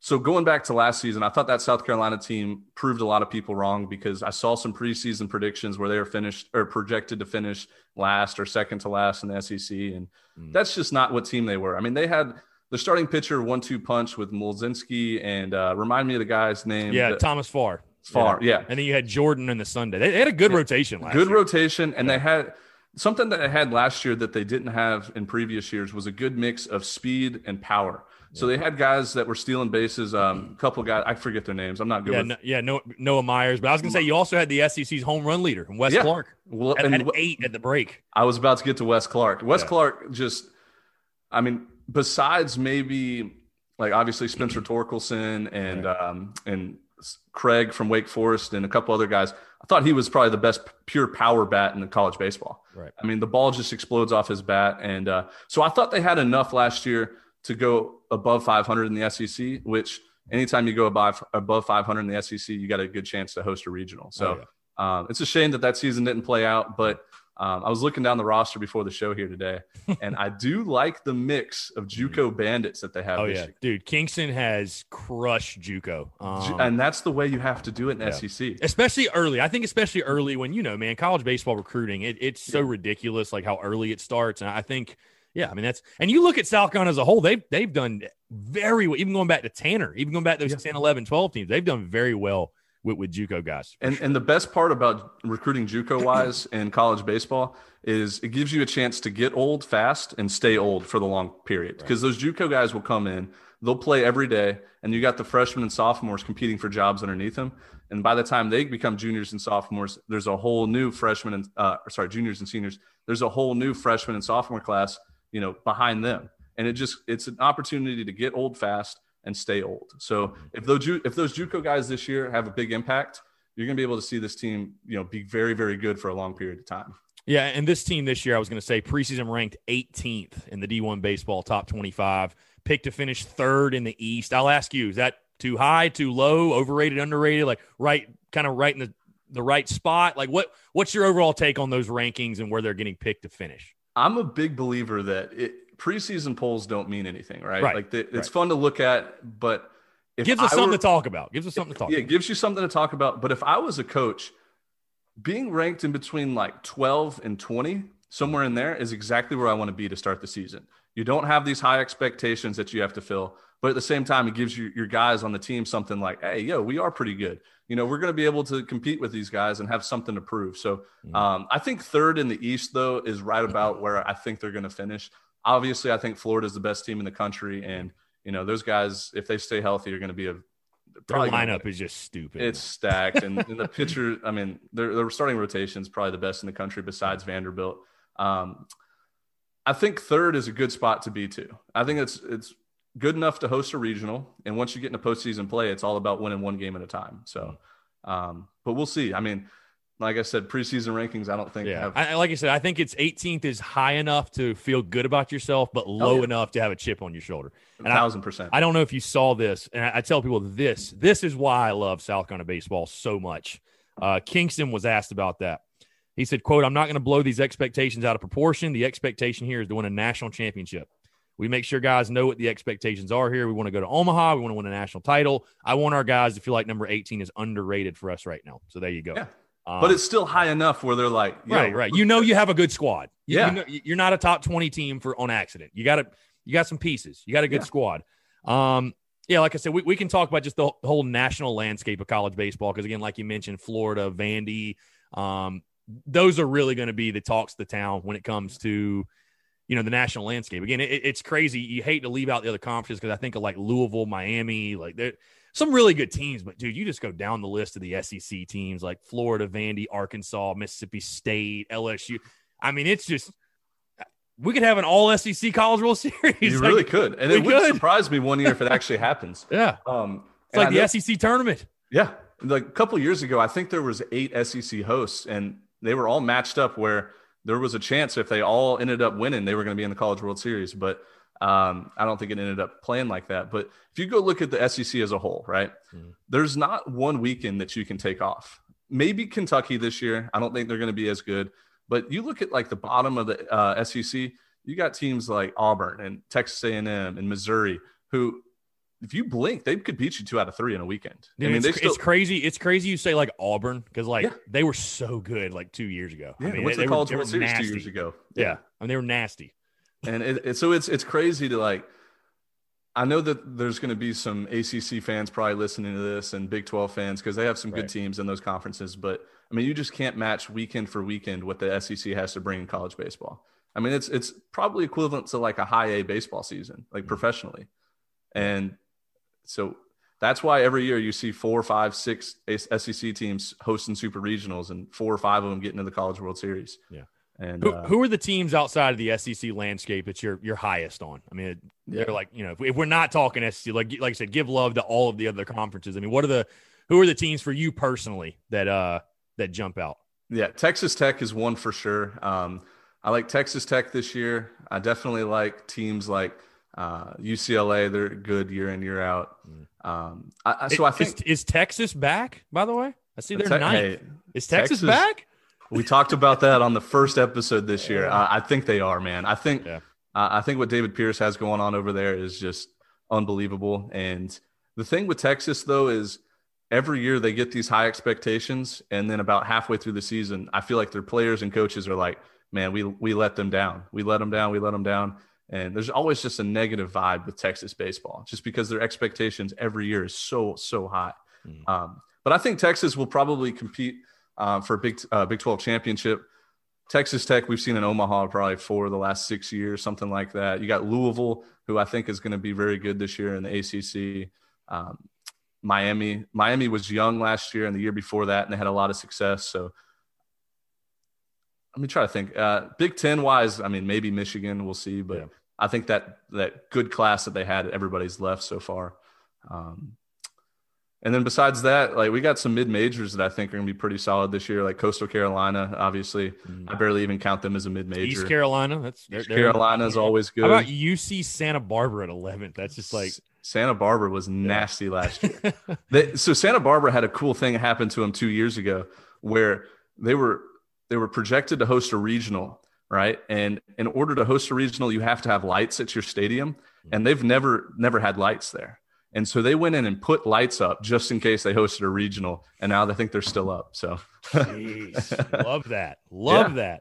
so going back to last season, I thought that South Carolina team proved a lot of people wrong because I saw some preseason predictions where they were finished or projected to finish last or second to last in the SEC, and mm. that's just not what team they were. I mean, they had the starting pitcher one-two punch with Mlodzinski and uh, remind me of the guy's name. Yeah, Thomas Farr. Farr, yeah. yeah. And then you had Jordan in the Sunday. They, they had a good yeah. rotation last good year. rotation, and yeah. they had something that they had last year that they didn't have in previous years was a good mix of speed and power. So they had guys that were stealing bases. Um, a couple guys, I forget their names. I'm not good. Yeah, with... no, yeah, Noah, Noah Myers. But I was gonna say you also had the SEC's home run leader, Wes yeah. Clark. Well, at, and, eight at the break. I was about to get to Wes Clark. Wes yeah. Clark just, I mean, besides maybe like obviously Spencer Torkelson and right. um, and Craig from Wake Forest and a couple other guys. I thought he was probably the best pure power bat in the college baseball. Right. I mean, the ball just explodes off his bat, and uh, so I thought they had enough last year to go above 500 in the SEC, which anytime you go above above 500 in the SEC, you got a good chance to host a regional. So oh, yeah. um, it's a shame that that season didn't play out, but um, I was looking down the roster before the show here today, and I do like the mix of JUCO bandits that they have. Oh yeah, year. dude, Kingston has crushed JUCO, um, and that's the way you have to do it in yeah. SEC, especially early. I think especially early when you know, man, college baseball recruiting, it, it's so yeah. ridiculous, like how early it starts, and I think yeah, I mean that's and you look at South Carolina as a whole, they've they've done very well, even going back to Tanner, even going back to those yeah. 10, 11, 12 teams, they've done very well with, with JUCO guys. And sure. and the best part about recruiting JUCO wise in college baseball is it gives you a chance to get old fast and stay old for the long period. Because right. those JUCO guys will come in, they'll play every day, and you got the freshmen and sophomores competing for jobs underneath them. And by the time they become juniors and sophomores, there's a whole new freshman and uh, sorry, juniors and seniors. There's a whole new freshman and sophomore class, you know, behind them, and it just it's an opportunity to get old fast and stay old. So if those if those JUCO guys this year have a big impact, you're going to be able to see this team, you know, be very very good for a long period of time. Yeah, and this team this year, I was going to say preseason ranked 18th in the D1 baseball top 25, picked to finish third in the East. I'll ask you, is that too high, too low, overrated, underrated, like right, kind of right in the, the right spot? Like what what's your overall take on those rankings and where they're getting picked to finish? I'm a big believer that it, preseason polls don't mean anything, right? Right. Like the, it's Right. fun to look at, but Gives us I something were- to talk about. Gives us something to talk yeah, it about. gives you something to talk about. But if I was a coach, being ranked in between like 12 and 20, somewhere in there is exactly where I want to be to start the season. You don't have these high expectations that you have to fill, but at the same time, it gives you your guys on the team something like, hey, yo, we are pretty good. You know, we're going to be able to compete with these guys and have something to prove. So um, I think third in the East, though, is right about where I think they're going to finish. Obviously, I think Florida is the best team in the country. And, you know, those guys, if they stay healthy, are going to be a Their lineup is just stupid. it's stacked, and, and the pitcher. I mean, their their starting rotation is probably the best in the country besides Vanderbilt. Um, I think third is a good spot to be to. I think it's it's good enough to host a regional, and once you get into postseason play, it's all about winning one game at a time. So, um, but we'll see. I mean, like I said, preseason rankings. I don't think yeah. have. I, I- like I said, I think it's 18th is high enough to feel good about yourself, but low yeah. enough to have a chip on your shoulder. And I- thousand percent. I don't know if you saw this, and I, I tell people this. This is why I love South Carolina baseball so much. Uh, Kingston was asked about that. He said, "quote I'm not going to blow these expectations out of proportion. The expectation here is to win a national championship. We make sure guys know what the expectations are here. We want to go to Omaha. We want to win a national title. I want our guys to feel like number 18 is underrated for us right now. So there you go. Yeah. Um, but it's still high enough where they're like, right, right. You know you have a good squad. You- Yeah. you know, you're not a top 20 team for on accident. You got to you got some pieces. You got a good Yeah. squad. Um, yeah, like I said, we, we can talk about just the whole national landscape of college baseball because again, like you mentioned, Florida, Vandy, um, those are really going to be the talks of the town when it comes to you know the national landscape. Again, it, it's crazy. You hate to leave out the other conferences because I think of like Louisville, Miami, like they're some really good teams. But dude, you just go down the list of the SEC teams like Florida, Vandy, Arkansas, Mississippi State, LSU. I mean, it's just we could have an all SEC College World Series. you Like, really could, and it would surprise me one year if it actually happens. Yeah, Um, it's like I the know- SEC tournament. Yeah, like a couple years ago, I think there was eight SEC hosts, and they were all matched up where there was a chance if they all ended up winning, they were going to be in the College World Series. But um, I don't think it ended up playing like that. But if you go look at the SEC as a whole, right, Mhm. there's not one weekend that you can take off. Maybe Kentucky this year. I don't think they're going to be as good. But you look at like the bottom of the uh, SEC, you got teams like Auburn and Texas A&M and Missouri who. If you blink, they could beat you two out of three in a weekend. Dude, I mean, it's, still, it's crazy. It's crazy you say like Auburn because like Yeah. they were so good like two years ago. Yeah, I mean, they, the were- College they were World Series nasty. two years ago. Yeah. I mean they were nasty. and it, it, so it's it's crazy to like. I know that there's going to be some ACC fans probably listening to this and Big 12 fans because they have some Right. good teams in those conferences. But I mean, you just can't match weekend for weekend what the SEC has to bring in college baseball. I mean, it's it's probably equivalent to like a high A baseball season, like Mm-hmm. professionally, and so that's why every year you see four, five, six SEC teams hosting super regionals, and four or five of them getting to the College World Series. Yeah. and Who, uh, who are the teams outside of the SEC landscape that you're you're highest on? I mean, they're Yeah. like you know if, we, if we're not talking SEC, like like I said, give love to all of the other conferences. I mean, what are the who are the teams for you personally that uh that jump out? Yeah, Texas Tech is one for sure. Um, I like Texas Tech this year. I definitely like teams like uh, UCLA. They're good year in year out. Um, I, I- so I Is- think is, Texas back? By the way, I see they're Te- ninth. hey, is Texas, Texas- back? we talked about that on the first episode this year. I, I think they are, man. I think Yeah. uh, I think what David Pierce has going on over there is just unbelievable. And the thing with Texas though is every year they get these high expectations, and then about halfway through the season, I feel like their players and coaches are like, "Man, we we let them down. We let them down. We let them down." And there's always just a negative vibe with Texas baseball, just because their expectations every year is so so high. Mm. Um, but I think Texas will probably compete uh, for a Big uh, Big 12 championship. Texas Tech, we've seen in Omaha probably for the last six years, something like that. You got Louisville, who I think is going to be very good this year in the ACC. Um, Miami, Miami was young last year and the year before that, and they had a lot of success. So let me try to think. Uh, Big Ten wise, I mean, maybe Michigan, we'll see, but yeah. I think that that good class that they had, everybody's left so far. Um, and then besides that, like we got some mid majors that I think are going to be pretty solid this year, like Coastal Carolina. Obviously, mm-hmm. I barely even count them as a mid major. East Carolina, that's they're, East Carolina is always good. How about UC Santa Barbara at 11th? That's just like Santa Barbara was nasty yeah. last year. they, so Santa Barbara had a cool thing happen to them two years ago, where they were they were projected to host a regional, right? And in order to host a regional, you have to have lights at your stadium, and they've never never had lights there. And so they went in and put lights up just in case they hosted a regional, and now they think they're still up. So, Jeez, love that, love yeah.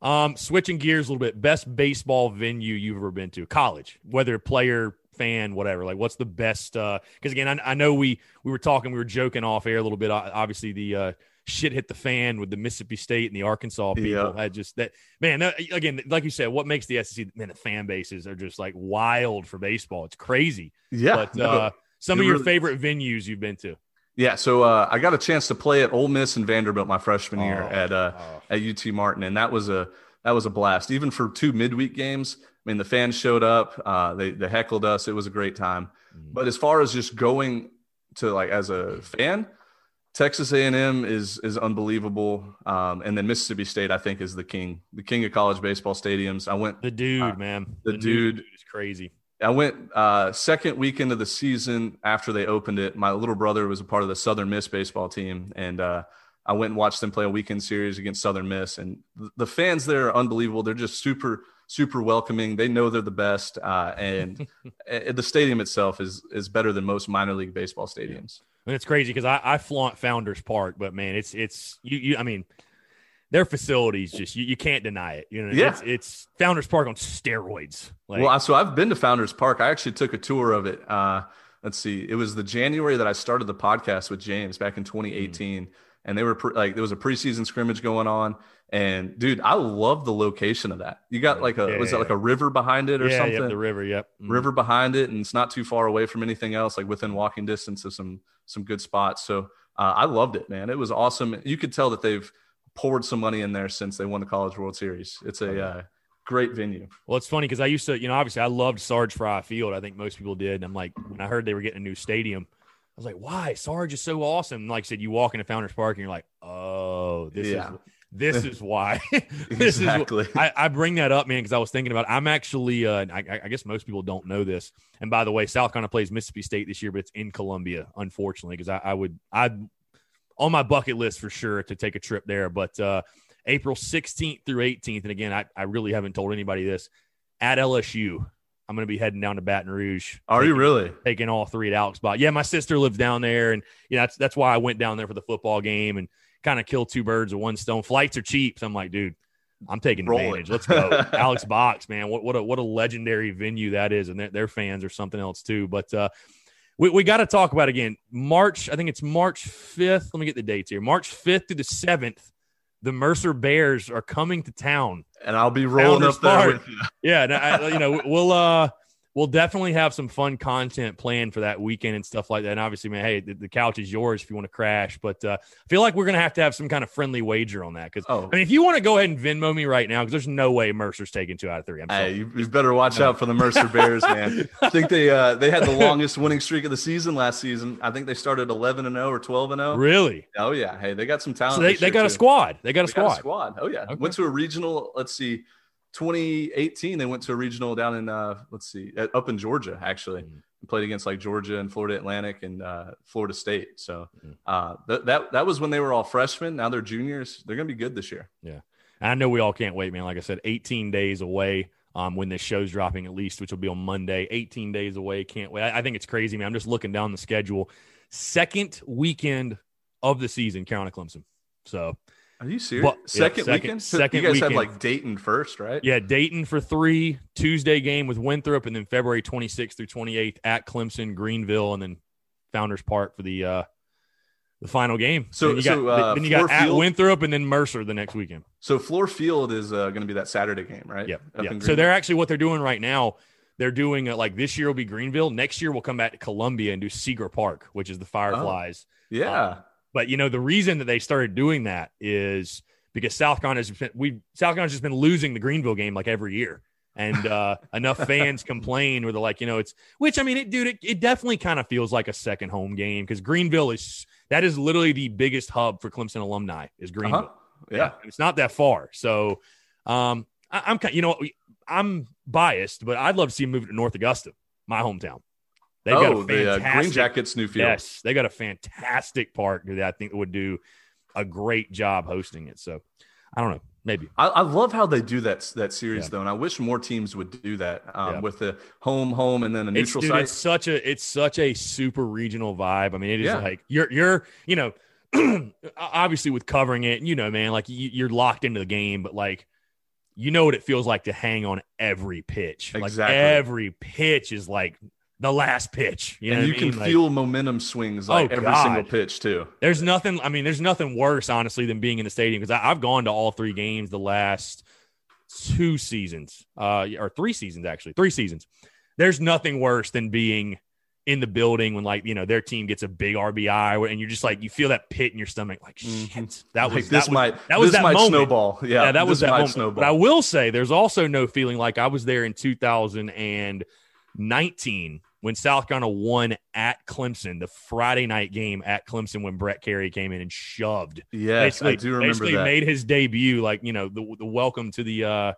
that. Um, switching gears a little bit, best baseball venue you've ever been to, college, whether player, fan, whatever. Like, what's the best? Because uh, again, I, I, know we we were talking, we were joking off air a little bit. Obviously, the uh, shit hit the fan with the Mississippi State and the Arkansas people. Yeah. I just that man again, like you said, what makes the SEC man the fan bases are just like wild for baseball. It's crazy. Yeah. But no, uh, some of your really... favorite venues you've been to. Yeah, so uh, I got a chance to play at Ole Miss and Vanderbilt my freshman oh, year at uh, oh. at UT Martin, and that was a that was a blast. Even for two midweek games, I mean, the fans showed up, uh, they they heckled us. It was a great time. Mm. But as far as just going to like as a fan, Texas A&M is is unbelievable, um, and then Mississippi State I think is the king, the king of college baseball stadiums. I went the dude, uh, man, the, the dude, dude is crazy. I went uh, second weekend of the season after they opened it. My little brother was a part of the Southern Miss baseball team, and uh, I went and watched them play a weekend series against Southern Miss. And the fans there are unbelievable. They're just super, super welcoming. They know they're the best, uh, and the stadium itself is is better than most minor league baseball stadiums. And it's crazy because I, I flaunt Founders Park, but man, it's it's you, you I mean, their facilities just you, you can't deny it. You know, yeah. it's, it's Founders Park on steroids. Like, well, so I've been to Founders Park. I actually took a tour of it. Uh, let's see, it was the January that I started the podcast with James back in 2018. Mm-hmm and they were pre- like there was a preseason scrimmage going on and dude i love the location of that you got like a yeah, was yeah. it like a river behind it or yeah, something yep, the river yep mm-hmm. river behind it and it's not too far away from anything else like within walking distance of some some good spots so uh, i loved it man it was awesome you could tell that they've poured some money in there since they won the college world series it's a uh, great venue well it's funny because i used to you know obviously i loved sarge Frye field i think most people did and i'm like when i heard they were getting a new stadium I was like, why? Sarge is so awesome. And like I said, you walk into Founders Park and you're like, oh, this yeah. is this is why. this exactly. is I, I, bring that up, man, because I was thinking about. It. I'm actually, uh, I, I, guess most people don't know this. And by the way, South Carolina plays Mississippi State this year, but it's in Columbia, unfortunately, because I, I, would, I, on my bucket list for sure to take a trip there. But uh, April 16th through 18th, and again, I, I really haven't told anybody this at LSU. I'm going to be heading down to Baton Rouge. Are taking, you really taking all three at Alex Box? Yeah, my sister lives down there, and you know that's that's why I went down there for the football game and kind of kill two birds with one stone. Flights are cheap, so I'm like, dude, I'm taking Roll advantage. Let's go, Alex Box, man. What what a what a legendary venue that is, and their, their fans are something else too. But uh, we we got to talk about again. March, I think it's March 5th. Let me get the dates here. March 5th to the 7th the Mercer Bears are coming to town, and I'll be rolling Founders up there Park. with you. Yeah, I, you know, we'll uh, we'll definitely have some fun content planned for that weekend and stuff like that. And obviously, man, hey, the, the couch is yours if you want to crash. But uh, I feel like we're gonna have to have some kind of friendly wager on that because oh. I mean, if you want to go ahead and Venmo me right now, because there's no way Mercer's taking two out of three. I'm hey, you, you, better watch out for the Mercer Bears, man. I think they uh, they had the longest winning streak of the season last season. I think they started 11 and 0 or 12 and 0. Really? Oh yeah. Hey, they got some talent. So they, they got too. a squad. They got a they squad. Got a squad. Oh yeah. Okay. Went to a regional. Let's see 2018 they went to a regional down in uh, let's see up in georgia actually. Mm-hmm. played against like georgia and florida atlantic and uh, florida state. So mm-hmm. uh, th- that that was when they were all freshmen. Now they're juniors. They're gonna be good this year. Yeah. I know we all can't wait man. Like i said 18 days away um, when this show's dropping at least which will be on monday. 18 days away. Can't wait. I, I think it's crazy man. I'm just looking down the schedule. Second weekend of the season carolina clemson. So are you serious? Well, second, yeah, second, weekend? Second you guys weekend. have like Dayton first, right? Yeah, Dayton for three. Tuesday game with Winthrop, and then February 26th through 28th at Clemson, Greenville, and then Founders Park for the uh, the final game. So- then you got, so, uh, then you got at Winthrop and then Mercer the next weekend. So Fluor Field is uh, going to be that Saturday game, right? Yep. in So they're actually what they're doing right now. They're doing uh, like this year will be Greenville. Next year we'll come back to Columbia and do Segra Park, which is the Fireflies. yeah. Um, But you know the reason that they started doing that is because South Carolina has been we South Carolina's just been losing the Greenville game like every year, and uh, enough fans complain where they're like, you know, it's which I mean, it, dude, it, it definitely kind of feels like a second home game because Greenville is that is literally the biggest hub for Clemson alumni is Greenville. Uh-huh. Yeah. And it's not that far. So, um, I, I'm kind, you know, I'm biased, but I'd love to see him move to North Augusta, my hometown. They've got oh, a the uh, Green Jackets new field. yes, they got a fantastic park that I think would do a great job hosting it. So, I don't know, maybe. I, I love how they do that that series Yeah. though, and I wish more teams would do that um, Yeah. with the home, home, and then a It's, neutral dude, site. it's such a it's such a super regional vibe. I mean, it is Yeah. like you're you're you know obviously with covering it, you know, man, like you, you're locked into the game, but like you know what it feels like to hang on every pitch. Like Exactly. every pitch is like the last pitch. You know, and you what I mean? can Like, feel momentum swings like Oh, every God. single pitch too. There's nothing. I mean, there's nothing worse, honestly, than being in the stadium because I've gone to all three games the last two seasons, uh, or three seasons actually, three seasons. There's nothing worse than being in the building when like you know their team gets a big RBI and you're just like you feel that pit in your stomach like shit. Mhm. That Like, was this that was, might that was that might moment. snowball. Yeah, yeah, that was that moment. snowball. But I will say, there's also no feeling like I was there in 2019 when South Carolina won at Clemson, the Friday night game at Clemson when Brett Kerry came in and shoved. yes, I do remember basically that. made his debut, like you know, the the welcome to the uh,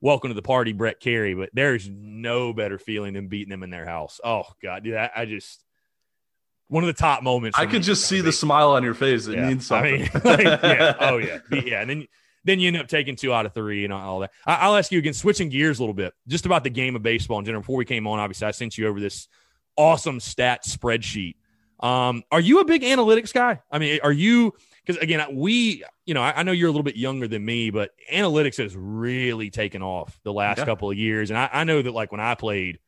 welcome to the party, Brett Kerry. But there's no better feeling than beating them in their house. Oh God, dude, I, I just one of the top moments. I could just see the smile on your face. It yeah. means I something. mean, like, yeah, oh yeah, yeah. And then then you end up taking two out of three and all that. I, I'll ask you again, switching gears a little bit, just about the game of baseball in general. Before we came on, obviously, I sent you over this awesome stat spreadsheet. Um, are you a big analytics guy? I mean, are you? Because again, we, you know, I, I know you're a little bit younger than me, but analytics has really taken off the last Yeah. couple of years, and I, I know that like when I played,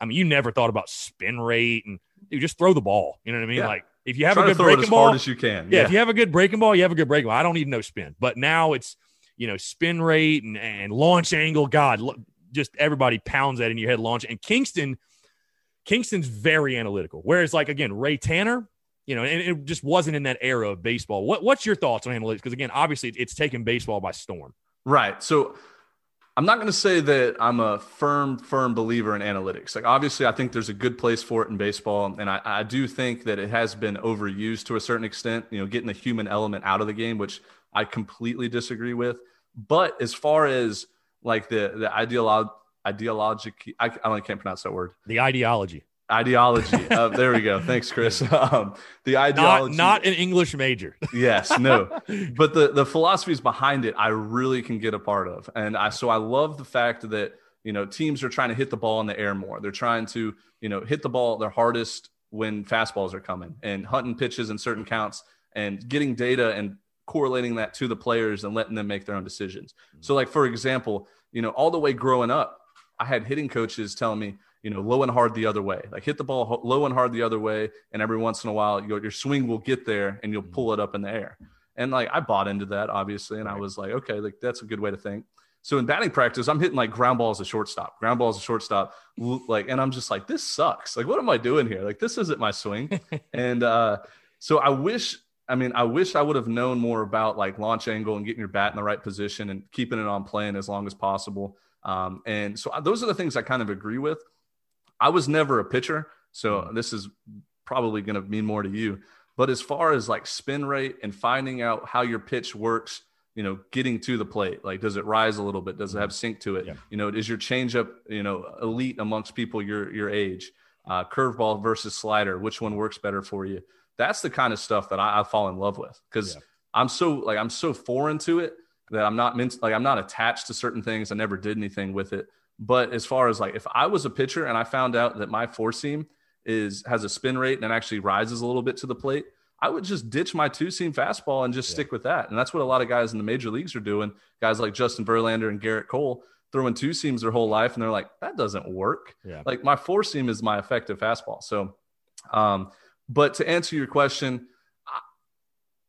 I mean, you never thought about spin rate and you just throw the ball. You know what I mean? Yeah. Like if you have Try a good breaking ball, hard as you can. yeah, if you have a good breaking ball, you have a good breaking ball. I don't need no spin. But now it's, you know, spin rate and, and launch angle. God, just everybody pounds that in your head launch. And Kingston, Kingston's very analytical. Whereas, like, again, Ray Tanner, you know, and it just wasn't in that era of baseball. What, what's your thoughts on analytics? Because, again, obviously it's taken baseball by storm. Right. So I'm not going to say that I'm a firm, firm believer in analytics. Like, obviously, I think there's a good place for it in baseball. And I, I do think that it has been overused to a certain extent, you know, getting the human element out of the game, which I completely disagree with. But as far as like the, the ideolo- ideologic, I, I can't pronounce that word. The ideology. Ideology. uh, there we go. Thanks, Chris. Um, the ideology. not an English major. yes no but the the philosophies behind it i really can get a part of and i so i love the fact that you know teams are trying to hit the ball in the air more they're trying to you know hit the ball their hardest when fastballs are coming and hunting pitches in certain counts and getting data and correlating that to the players and letting them make their own decisions so like for example you know all the way growing up i had hitting coaches telling me you know, low and hard the other way. Like hit the ball low and hard the other way, and every once in a while, your your swing will get there, and you'll pull it up in the air. And like I bought into that, obviously, and I was like, okay, like that's a good way to think. So in batting practice, I'm hitting like ground balls to shortstop, ground balls to shortstop, like, and I'm just like, this sucks. Like, what am I doing here? Like, this isn't my swing. and uh, so I wish, I mean, I wish I would have known more about like launch angle and getting your bat in the right position and keeping it on plane as long as possible. Um, and so those are the things I kind of agree with. I was never a pitcher, so this is probably going to mean more to you. But as far as like spin rate and finding out how your pitch works, you know, getting to the plate, like does it rise a little bit? Does it have sink to it? Yeah. You know, is your changeup, you know, elite amongst people your your age? Uh, curveball versus slider, which one works better for you? That's the kind of stuff that I, I fall in love with because Yeah. I'm so like I'm so foreign to it that I'm not meant like I'm not attached to certain things. I never did anything with it. But as far as like if I was a pitcher and I found out that my four seam is has a spin rate and actually rises a little bit to the plate, I would just ditch my two seam fastball and just Yeah. stick with that. And that's what a lot of guys in the major leagues are doing. Guys like Justin Verlander and Gerrit Cole throwing two seams their whole life, and they're like, that doesn't work. Yeah. Like my four seam is my effective fastball. So, um, but to answer your question, I,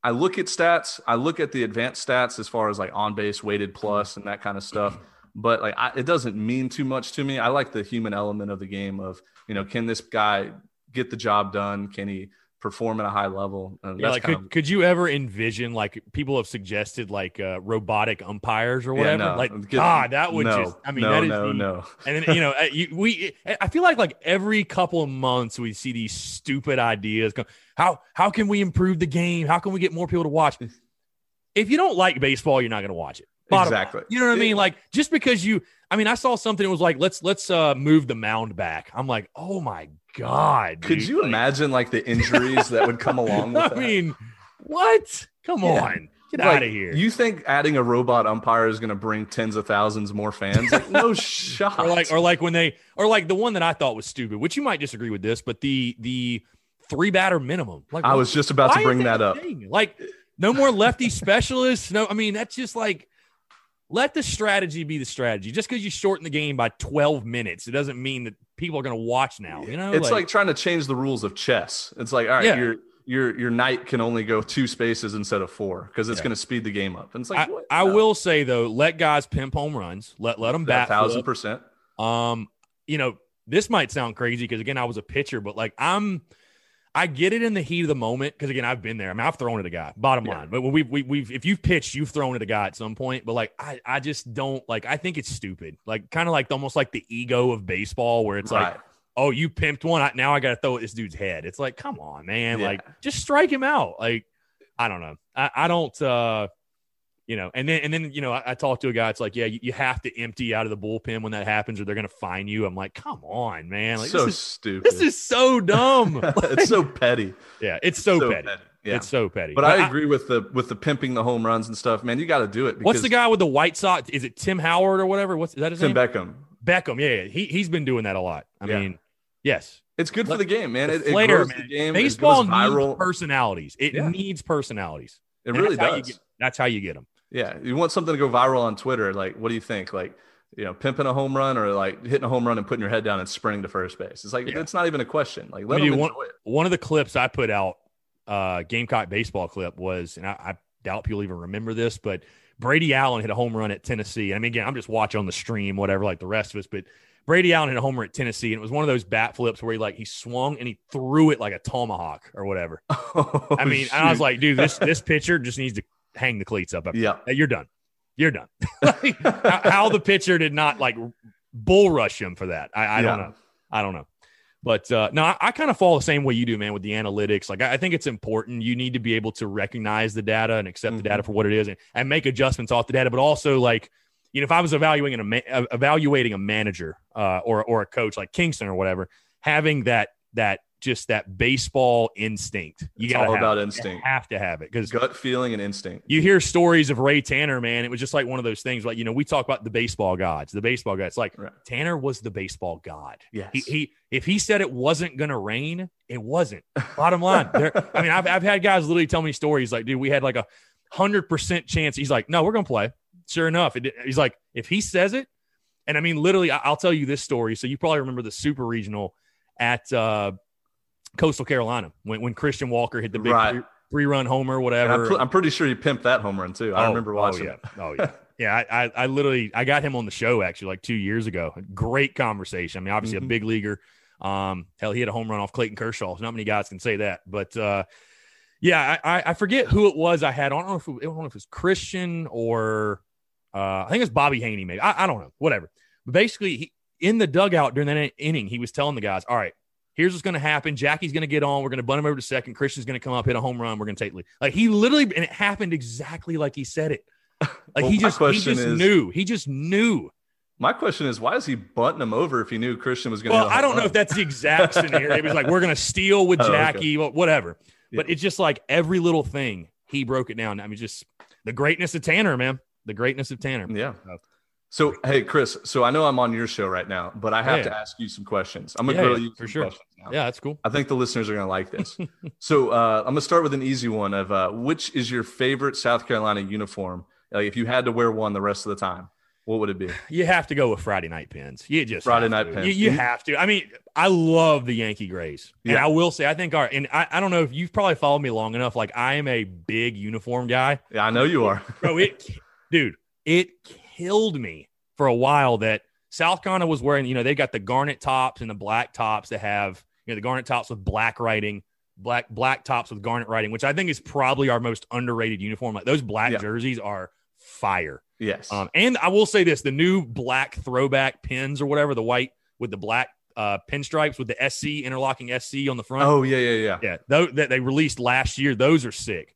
I look at stats. I look at the advanced stats as far as like on base, weighted plus, and that kind of stuff. But like, I, it doesn't mean too much to me. I like the human element of the game. Of you know, can this guy get the job done? Can he perform at a high level? Uh, yeah, like could, of, could you ever envision like people have suggested like uh, robotic umpires or whatever? Yeah, no, like, get, God, that would no, just. I mean, no, that is no, the, no. And then you know, uh, you, we. I feel like like every couple of months we see these stupid ideas. Come, how how can we improve the game? How can we get more people to watch? If you don't like baseball, you're not going to watch it. Bottom exactly. Line. You know what I mean? Like just because you, I mean, I saw something that was like, let's let's uh move the mound back. I'm like, oh my god. Could dude. you like, imagine like the injuries that would come along with I that? mean, what? Come yeah. on. Get like, out of here. You think adding a robot umpire is going to bring tens of thousands more fans? Like, no shot. Or like, or like when they, or like the one that I thought was stupid, which you might disagree with this, but the the three batter minimum. Like, I was just about to bring that up. Thing? Like, no more lefty specialists. No, I mean that's just like let the strategy be the strategy. Just because you shorten the game by 12 minutes, it doesn't mean that people are going to watch now. You know, it's like, like, trying to change the rules of chess. It's like, all right, yeah. your your your knight can only go two spaces instead of four because it's yeah. going to speed the game up. And it's like, I, I will say though, let guys pimp home runs. Let let them bat thousand percent. Um, you know, this might sound crazy because again, I was a pitcher, but like I'm I get it in the heat of the moment because again, I've been there. I mean, I've thrown it at a guy. Bottom yeah. line, but we we we've if you've pitched, you've thrown at a guy at some point. But like, I I just don't like. I think it's stupid. Like, kind of like almost like the ego of baseball, where it's right. like, oh, you pimped one. I, Now I got to throw at this dude's head. It's like, come on, man. Yeah. Like, just strike him out. Like, I don't know. I I don't. uh you know, and then and then you know, I, I talked to a guy. It's like, yeah, you, you, have to empty out of the bullpen when that happens, or they're going to fine you. I'm like, come on, man, like so this is, stupid. This is so dumb. like, it's so petty. Yeah, it's so, so petty. petty. Yeah. It's so petty. But, but I, I agree with the with the pimping the home runs and stuff, man. You got to do it. What's the guy with the White Sox? Is it Tim Howard or whatever? What's is that his Tim name? Beckham. Beckham, yeah, yeah. He he's been doing that a lot. I yeah. mean, yes. It's good for the game, man. It, flair, it man. the game. Baseball needs personalities. It needs personalities. It really does. Get, that's how you get them. Yeah, you want something to go viral on Twitter? Like, what do you think? Like, you know, pimping a home run or like hitting a home run and putting your head down and sprinting to first base. It's like yeah. it's not even a question. Like, let I mean, one, it. One of the clips I put out, uh, Gamecock baseball clip was, and I, I doubt people even remember this, but Brady Allen hit a home run at Tennessee. I mean, again, I'm just watching on the stream, whatever, like the rest of us, but Brady Allen hit a homer at Tennessee, and it was one of those bat flips where he like he swung and he threw it like a tomahawk or whatever. Oh, I mean, I was like, dude, this this pitcher just needs to hang the cleats up. Yeah, you're done you're done. like, how the pitcher did not like bull rush him for that, I, I yeah. don't know. I don't know. But uh, no, I, I kind of fall the same way you do, man, with the analytics. Like, I, I, think it's important. You need to be able to recognize the data and accept mm-hmm. the data mm-hmm. for what it is and, and make adjustments off the data. But also, like, you know, if I was evaluating a ma- evaluating a manager uh, or or a coach like Kingston or whatever, having that that just that baseball instinct. You got all about it. instinct. You have to have it because gut feeling and instinct. You hear stories of Ray Tanner, man. It was just like one of those things. Like you know, we talk about the baseball gods, the baseball gods. Like right. Tanner was the baseball god. Yes. He, he if he said it wasn't going to rain, it wasn't. Bottom line. There, I mean, I've I've had guys literally tell me stories like, dude, we had like a hundred percent chance. He's like, no, we're going to play. Sure enough, it, he's like, if he says it, and I mean, literally, I'll tell you this story. So you probably remember the super regional at uh, Coastal Carolina when, when Christian Walker hit the big right. three, run homer, whatever. I'm, I'm, pretty sure he pimped that home run too. I oh, remember watching oh, yeah. it. Oh yeah. yeah, I, I, literally I got him on the show actually like two years ago. Great conversation. I mean, obviously mm-hmm. a big leaguer. Um, hell, he had a home run off Clayton Kershaw. Not many guys can say that, but uh, yeah, I, I forget who it was I had. I don't know if it, I don't know if it was Christian or uh, I think it was Bobby Haney. Maybe I, I don't know. Whatever. But basically, he, in the dugout during that inning, he was telling the guys, "All right, here's what's going to happen. Jackie's going to get on. We're going to bunt him over to second. Christian's going to come up, hit a home run. We're going to take lead. Like he literally, and it happened exactly like he said it. Like well, he just, he just is, knew. He just knew. My question is, why is he bunting him over if he knew Christian was going to? Well, I don't run? know if that's the exact scenario. It was like we're going to steal with Jackie, oh, okay. whatever. Yeah. But it's just like every little thing he broke it down. I mean, just the greatness of Tanner, man. The greatness of Tanner. Yeah. So hey, Chris. So I know I'm on your show right now, but I have yeah. to ask you some questions. I'm gonna yeah, grill you for sure. Yeah, that's cool. I think the listeners are gonna like this. so uh, I'm gonna start with an easy one. Of uh, which is your favorite South Carolina uniform? Like if you had to wear one the rest of the time. what would it be? You have to go with Friday night pins. You just Friday night to. pins. You, you have to. I mean, I love the Yankee Grays, and Yeah. I will say, I think our and I, I don't know if you've probably followed me long enough. Like I am a big uniform guy, Yeah, I know you are. bro. It, dude, it killed me for a while that South Carolina was wearing. You know, they got the garnet tops and the black tops that have you know the garnet tops with black writing. Black black tops with garnet writing, which I think is probably our most underrated uniform. Like those black Yeah. jerseys are fire. Yes. Um, and I will say this: the new black throwback pins or whatever, the white with the black uh, pinstripes with the SC interlocking SC on the front. oh yeah, yeah, yeah. yeah, those that they released last year. Those are sick.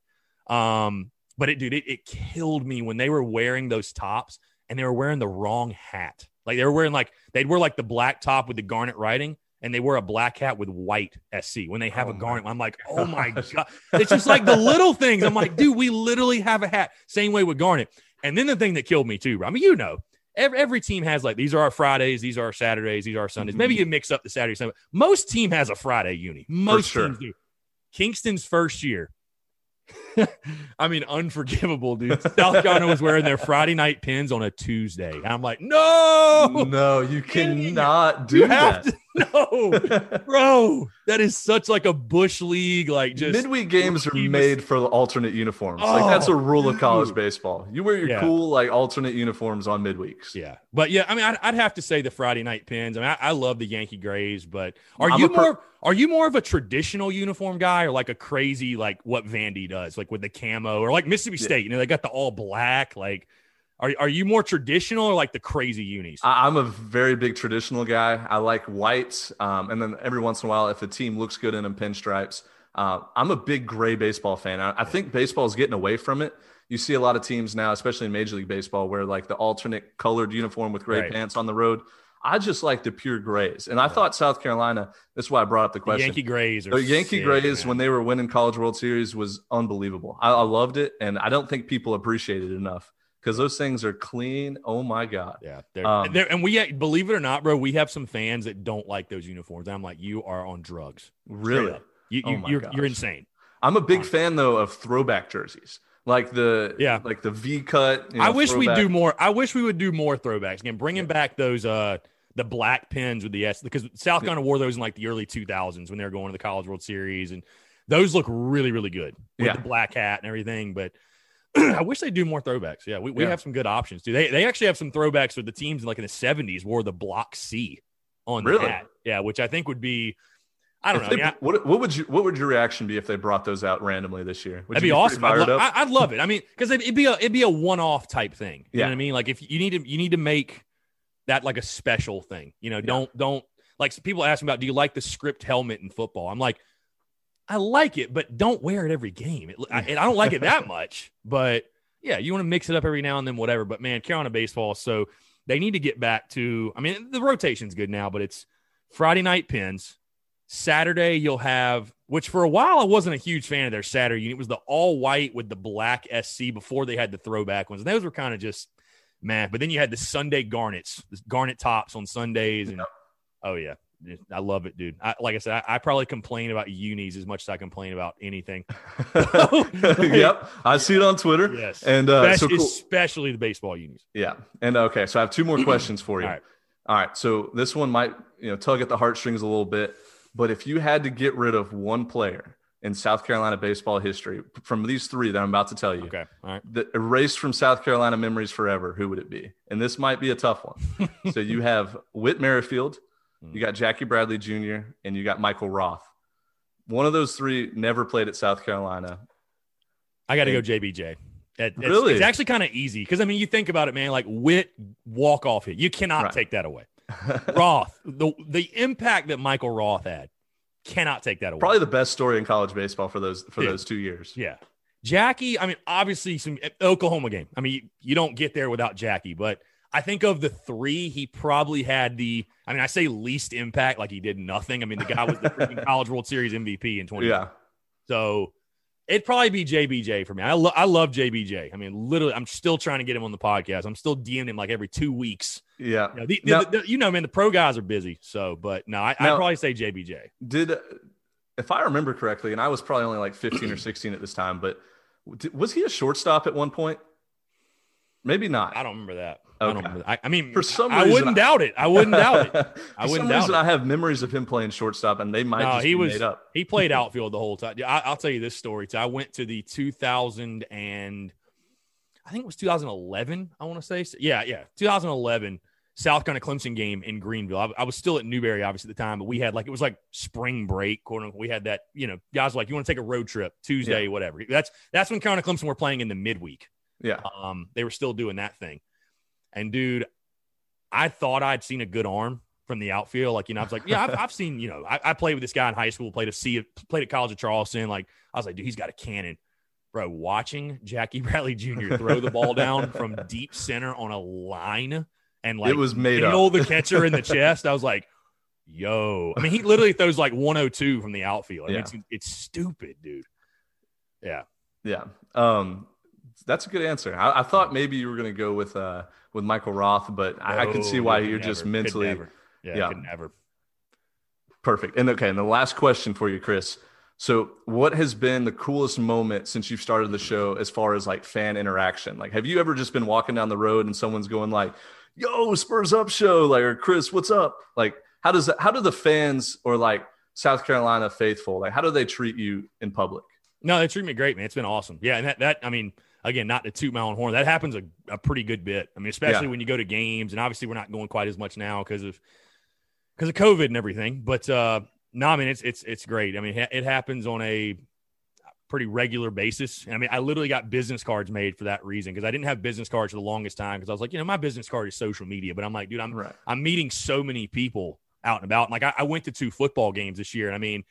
Um, but it, dude, it, it killed me when they were wearing those tops and they were wearing the wrong hat. Like they were wearing like they'd wear like the black top with the garnet writing. And they wear a black hat with white SC when they have Oh a garnet. I'm like, oh my god! It's just like the little things. I'm like, dude, we literally have a hat. Same way with garnet. And then the thing that killed me too. I mean, you know, every, every team has like these are our Fridays, these are our Saturdays, these are our Sundays. Maybe you mix up the Saturday Sunday. Most team has a Friday uni. Most sure. teams do. Kingston's first year. I mean, unforgivable, dude. South Carolina was wearing their Friday night pins on a Tuesday. And I'm like, no, no, you cannot do you that. to, no, bro. That is such like a bush league, like just Midweek games are made for the alternate uniforms. like oh, that's a Oh, rule of college baseball. You wear your Yeah. cool like alternate uniforms on midweeks. Yeah, but yeah, I mean, I'd, I'd have to say the Friday night pins. I mean, I, I love the Yankee Grays, but are I'm you per- more are you more of a traditional uniform guy or like a crazy like what Vandy does, like with the camo or like Mississippi Yeah. State? You know, they got the all black. Like, are are you more traditional or like the crazy unis? I'm a very big traditional guy. I like white, um, and then every once in a while, if a team looks good in them pinstripes, uh, I'm a big gray baseball fan. I, I think baseball is getting away from it. You see a lot of teams now, especially in Major League Baseball, where like the alternate colored uniform with gray Right. pants on the road. I just like the pure grays, and I thought South Carolina. That's why I brought up the The question. Yankee Grays The Yankee sick, Grays, man. when they were winning College World Series, was unbelievable. I, I loved it, and I don't think people appreciate it enough because those things are clean. Oh my god! Yeah, they're, Um, they're, and we believe it or not, bro, we have some fans that don't like those uniforms. I'm like, you are on drugs. Really. You, Oh you, my you're, gosh. you're insane. I'm a big Honestly. fan though of throwback jerseys, like the Yeah. like the V cut. you know, I wish we'd do more. I wish we would do more throwbacks again, bringing back those uh the black pins with the S because South Carolina wore those in like the early 2000s when they were going to the College World Series, and those look really really good with Yeah. the black hat and everything. But I wish they'd do more throwbacks. Yeah, we, we Yeah. have some good options too. They they actually have some throwbacks with the teams in like in the 70s wore the block C on Really? hat. Yeah, which I think would be. I don't If know. they- yeah, what, what would you what would your reaction be if they brought those out randomly this year? Would That'd be, pretty awesome. I'd, lo-? I, I'd love it. I mean, because it'd be a it'd be a one off type thing. You Yeah. know what I mean? Like if you need to you need to make that like a special thing. You know, don't don't like people ask me about do you like the script helmet in football? I'm like, I like it, but don't wear it every game. It, I, and I don't like it that much, but yeah, you want to mix it up every now and then, whatever. But man, Carolina baseball, so they need to get back to. I mean, the rotation's good now, but it's Friday night pins. Saturday you'll have, which for a while I wasn't a huge fan of their Saturday unit. It was the all white with the black SC before they had the throwback ones. And those were kind of just man. But then you had the Sunday garnets, the garnet tops on Sundays, and oh yeah, I love it, dude. I, like I said, I, I probably complain about unis as much as I complain about anything. yep, I see it on Twitter. Yes, and uh, so especially, cool. especially the baseball unis. Yeah. And okay, so I have two more questions for you. All right. All right. So this one might, you know, tug at the heartstrings a little bit, but if you had to get rid of one player in South Carolina baseball history from these three that I'm about to tell you, Okay, all right. that erased from South Carolina memories forever, who would it be? And this might be a tough one. so you have Whit Merrifield, Mm. you got Jackie Bradley Jr., and you got Michael Roth. One of those three never played at South Carolina. I got to go JBJ. It- it's, Really? it's actually kind of easy because I mean, you think about it, man. Like Whit walk off hit, you cannot Right. take that away. Roth, the the impact that Michael Roth had, cannot take that away. Probably the best story in college baseball for those for Yeah. those two years. Yeah. Jackie, I mean, obviously some Oklahoma game. I mean, you, you don't get there without Jackie, but I think of the three, he probably had the, I mean, I say least impact, like he did nothing. I mean, the guy was the freaking College World Series MVP in 20. Yeah. So it'd probably be JBJ for me. I, lo- I love JBJ. I mean, literally, I'm still trying to get him on the podcast. I'm still DMing him like every two weeks. Yeah. You know, the, the- Now- the- you know man, the pro guys are busy. So, but no, I, I'd probably say JBJ. Did if I remember correctly, and I was probably only like 15 or 16 at this time, but was he a shortstop at one point? Maybe not. I don't remember that. Okay. I don't remember. I, I mean, For some reason, I wouldn't I- doubt it. I wouldn't doubt it. For I wouldn't some doubt reason, it. I have memories of him playing shortstop, and they might No, just he be was made up. he played outfield the whole time. I, I'll tell you this story. too. I went to the 2000 and I think it was 2011. I want to say, yeah, yeah, 2011 South Carolina Clemson game in Greenville. I, I was still at Newberry, obviously at the time, but we had like it was like spring break, quote unquote. We had that, you know, guys like, you want to take a road trip Tuesday, whatever. That's that's when Carolina Clemson were playing in the midweek. Yeah. Um, they were still doing that thing. And dude, I thought I'd seen a good arm from the outfield. Like, you know, I was like, yeah, I've, I've seen, you know, I, I played with this guy in high school, played a C, played at College of Charleston. Like, I was like, dude, he's got a cannon. Bro, watching Jackie Bradley Jr. throw the ball down from deep center on a line and like it was made nail up. the catcher in the chest. I was like, yo. I mean, he literally throws like 102 from the outfield. I mean, Yeah. it's, it's stupid, dude. Yeah. Yeah. Um, that's a good answer. I, I thought maybe you were going to go with uh with Michael Roth, but I, I can see why you're just never, could mentally never. Yeah, Yeah. could never. perfect. And okay, and the last question for you, Chris. So, what has been the coolest moment since you've started the show as far as like fan interaction? Like, have you ever just been walking down the road and someone's going like, "Yo, Spurs up show," like, or Chris, what's up? Like, how does that? How do the fans or like South Carolina faithful like how do they treat you in public? No, they treat me great, man. It's been awesome. Yeah, and that that I mean, again, not to toot my own horn, that happens a, a pretty good bit. I mean, especially Yeah. when you go to games, and obviously we're not going quite as much now because of because of COVID and everything. But uh no, I mean it's it's it's great. I mean, it happens on a pretty regular basis. I mean, I literally got business cards made for that reason because I didn't have business cards for the longest time because I was like, you know, my business card is social media, but I'm like, dude, I'm Right. I'm meeting so many people out and about. Like I, I went to two football games this year, and I mean,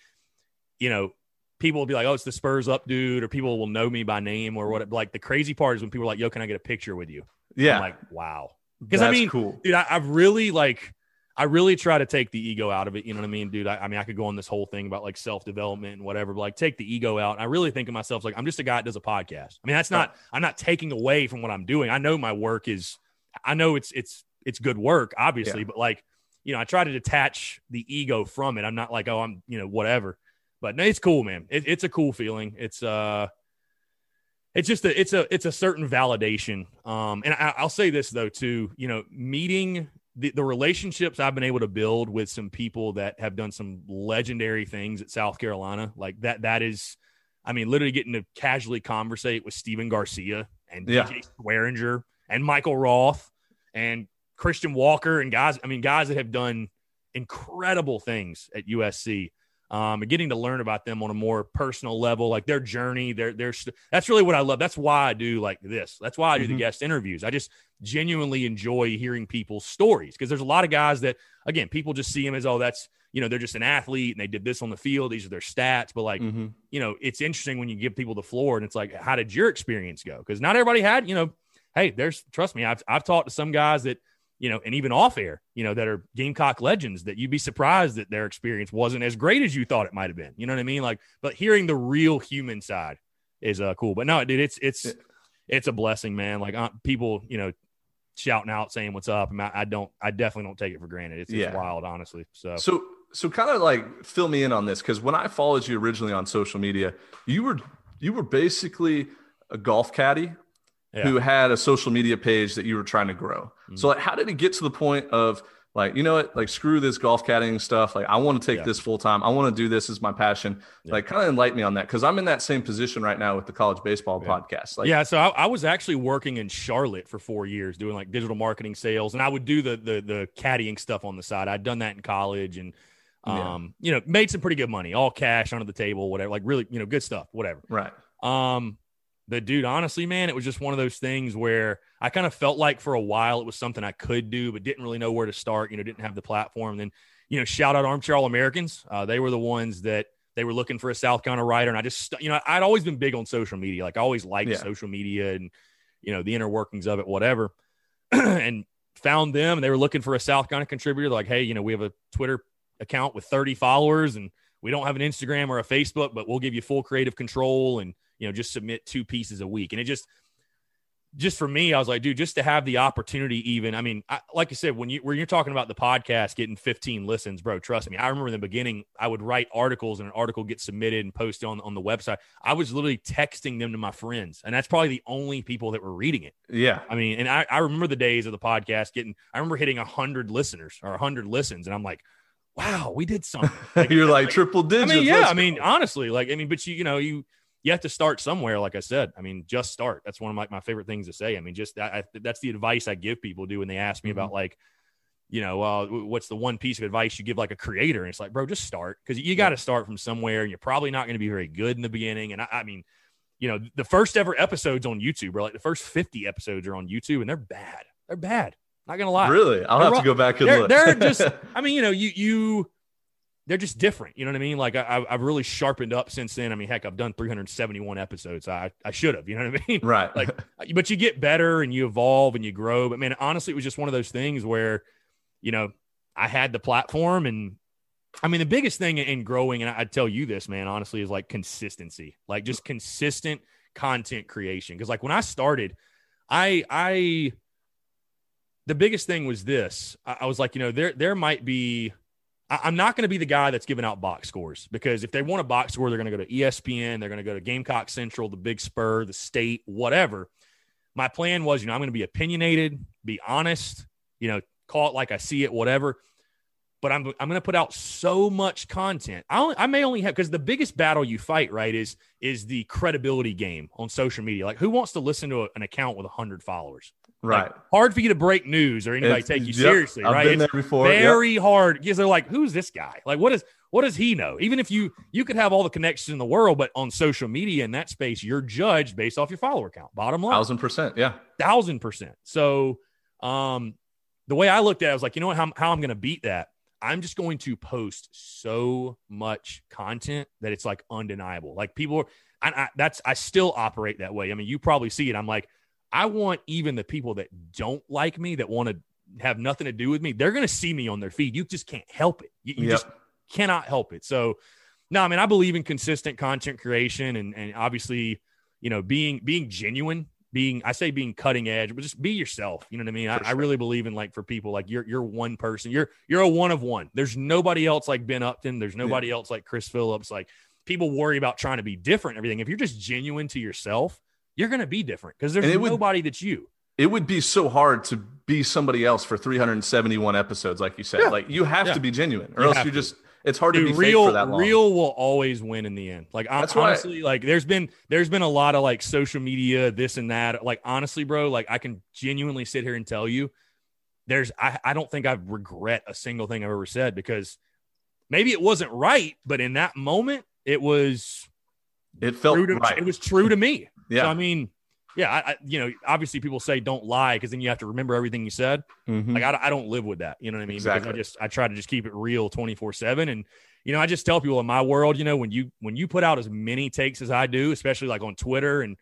you know, people will be like, "Oh, it's the Spurs up, dude," or people will know me by name or what. Like the crazy part is when people are like, "Yo, can I get a picture with you?" Yeah. I'm like, "Wow," because I mean, cool. dude, I, I've really like, I really try to take the ego out of it. You know what I mean, dude? I, I mean, I could go on this whole thing about like self development and whatever, but like take the ego out. I really think of myself like I'm just a guy that does a podcast. I mean, that's not. I'm not taking away from what I'm doing. I know my work is. I know it's it's it's good work, obviously, Yeah. but like, you know, I try to detach the ego from it. I'm not like, oh, I'm you know whatever. But no, it's cool, man. It, it's a cool feeling. It's uh, it's just a it's a it's a certain validation. Um, and I, I'll say this though too. You know, meeting the, the relationships I've been able to build with some people that have done some legendary things at South Carolina, like that. That is, I mean, literally getting to casually conversate with Stephen Garcia and Yeah. DJ Swearinger and Michael Roth and Christian Walker and guys. I mean, guys that have done incredible things at USC. Um, and getting to learn about them on a more personal level, like their journey, their their that's really what I love. That's why I do like this. That's why I do the Mhm. guest interviews. I just genuinely enjoy hearing people's stories because there's a lot of guys that again people just see them as oh that's you know they're just an athlete and they did this on the field. These are their stats, but like Mhm. you know it's interesting when you give people the floor and it's like how did your experience go? Because not everybody had you know hey there's trust me I've I've talked to some guys that you know, and even off air, you know, that are Gamecock legends that you'd be surprised that their experience wasn't as great as you thought it might have been. You know what I mean? Like, but hearing the real human side is uh cool. But no, dude, it's it's it's a blessing, man. Like uh, people, you know, shouting out saying what's up. I, I don't, I definitely don't take it for granted. It's, Yeah. it's wild, honestly. So, So so kind of like fill me in on this because when I followed you originally on social media, you were you were basically a golf caddy Yeah. who had a social media page that you were trying to grow. So like how did it get to the point of like, you know what, like screw this golf caddying stuff. Like I want to take Yeah. this full time. I want to do this as my passion. Yeah. Like kind of enlighten me on that because I'm in that same position right now with the college baseball Yeah. podcast. Like yeah, so I, I was actually working in Charlotte for four years doing like digital marketing sales, and I would do the the the caddying stuff on the side. I'd done that in college, and um, you know, made some pretty good money, all cash under the table, whatever, like really, you know, good stuff, whatever. right. Um, but dude, honestly, man, it was just one of those things where I kind of felt like for a while it was something I could do, but didn't really know where to start. You know, didn't have the platform. Then, you know, shout out Armchair All Americans. Uh, they were the ones that they were looking for a South Carolina writer, and I just, you know, I'd always been big on social media. Like I always liked Yeah. social media and you know the inner workings of it, whatever. and found them, and they were looking for a South Carolina contributor. They're like, hey, you know, we have a Twitter account with 30 followers, and we don't have an Instagram or a Facebook, but we'll give you full creative control and you know just submit two pieces a week. And it just just for me, I was like, dude, just to have the opportunity, even. I mean, I, like I said, when you when you're talking about the podcast getting 15 listens, bro, trust me. I remember in the beginning, I would write articles, and an article gets submitted and posted on on the website. I was literally texting them to my friends, and that's probably the only people that were reading it. Yeah, I mean, and I, I remember the days of the podcast getting. I remember hitting hundred listeners or hundred listens, and I'm like, wow, we did something. Like, You're like, like, triple digits. I mean, yeah, I mean, honestly, like, I mean, but you, you know, you you have to start somewhere. Like I said, I mean, just start. That's one of my, my favorite things to say. I mean, just I, that's the advice I give people do when they ask me mm-hmm. about like, you know, uh, what's the one piece of advice you give like a creator? And it's like, bro, just start because you got to start from somewhere. And you're probably not going to be very good in the beginning. And I, I, mean, you know, the first ever episodes on YouTube, bro, like the first 50 episodes are on YouTube and they're bad. They're bad. Not gonna lie. Really? I'll they're have to go back and they're, look. they're just, I mean, you know, you, you, they're just different. You know what I mean? Like I, have really sharpened up since then. I mean, heck, I've done 371 episodes. I, I should have, you know what I mean? Right. Like, but you get better and you evolve and you grow. But man, honestly, it was just one of those things where, you know, I had the platform and I mean, the biggest thing in growing, and I'd tell you this, man, honestly, is like consistency, like just consistent content creation. Cause like when I started, I, I, the biggest thing was this. I, I was like, you know, there, there might be, I'm not going to be the guy that's giving out box scores because if they want a box score, they're going to go to ESPN, they're going to go to Gamecock Central, the Big Spur, the State, whatever. My plan was, you know, I'm going to be opinionated, be honest, you know, call it like I see it, whatever. But I'm I'm going to put out so much content. I only, I may only have because the biggest battle you fight, right, is is the credibility game on social media. Like, who wants to listen to a, an account with hundred followers? Right. Like, hard for you to break news or anybody it's, take you yep, seriously, I've right? Been there before. Very yep. hard because they're like, who's this guy? Like, what is what does he know? Even if you you could have all the connections in the world, but on social media in that space, you're judged based off your follower count. Bottom line. Thousand percent. Yeah. Thousand percent. So um the way I looked at it, I was like, you know what, how, how I'm gonna beat that. I'm just going to post so much content that it's like undeniable. Like people are, I, I, that's I still operate that way. I mean, you probably see it. I'm like, I want even the people that don't like me, that want to have nothing to do with me, they're going to see me on their feed. You just can't help it. You, you yep. just cannot help it. So, no, I mean, I believe in consistent content creation and, and obviously, you know, being being genuine, being I say being cutting edge, but just be yourself. You know what I mean? I, sure. I, really believe in like for people like you're you're one person. You're you're a one of one. There's nobody else like Ben Upton. There's nobody yeah. else like Chris Phillips. Like people worry about trying to be different and everything. If you're just genuine to yourself, you're going to be different because there's nobody would, that's you. It would be so hard to be somebody else for 371 episodes, like you said. Yeah. Like you have yeah. to be genuine, or you else you just. It's hard Dude, to be real. for that long. Real will always win in the end. Like that's honestly, why, like there's been there's been a lot of like social media, this and that. Like honestly, bro, like I can genuinely sit here and tell you, there's I, I don't think I regret a single thing I've ever said because maybe it wasn't right, but in that moment, it was. It felt to, right. It was true to me. Yeah. So, I mean, yeah, I, I, you know, obviously people say don't lie because then you have to remember everything you said. Mm-hmm. Like I, I, don't live with that. You know what I mean? Exactly. Because I just I try to just keep it real twenty four seven. And you know, I just tell people in my world, you know, when you when you put out as many takes as I do, especially like on Twitter and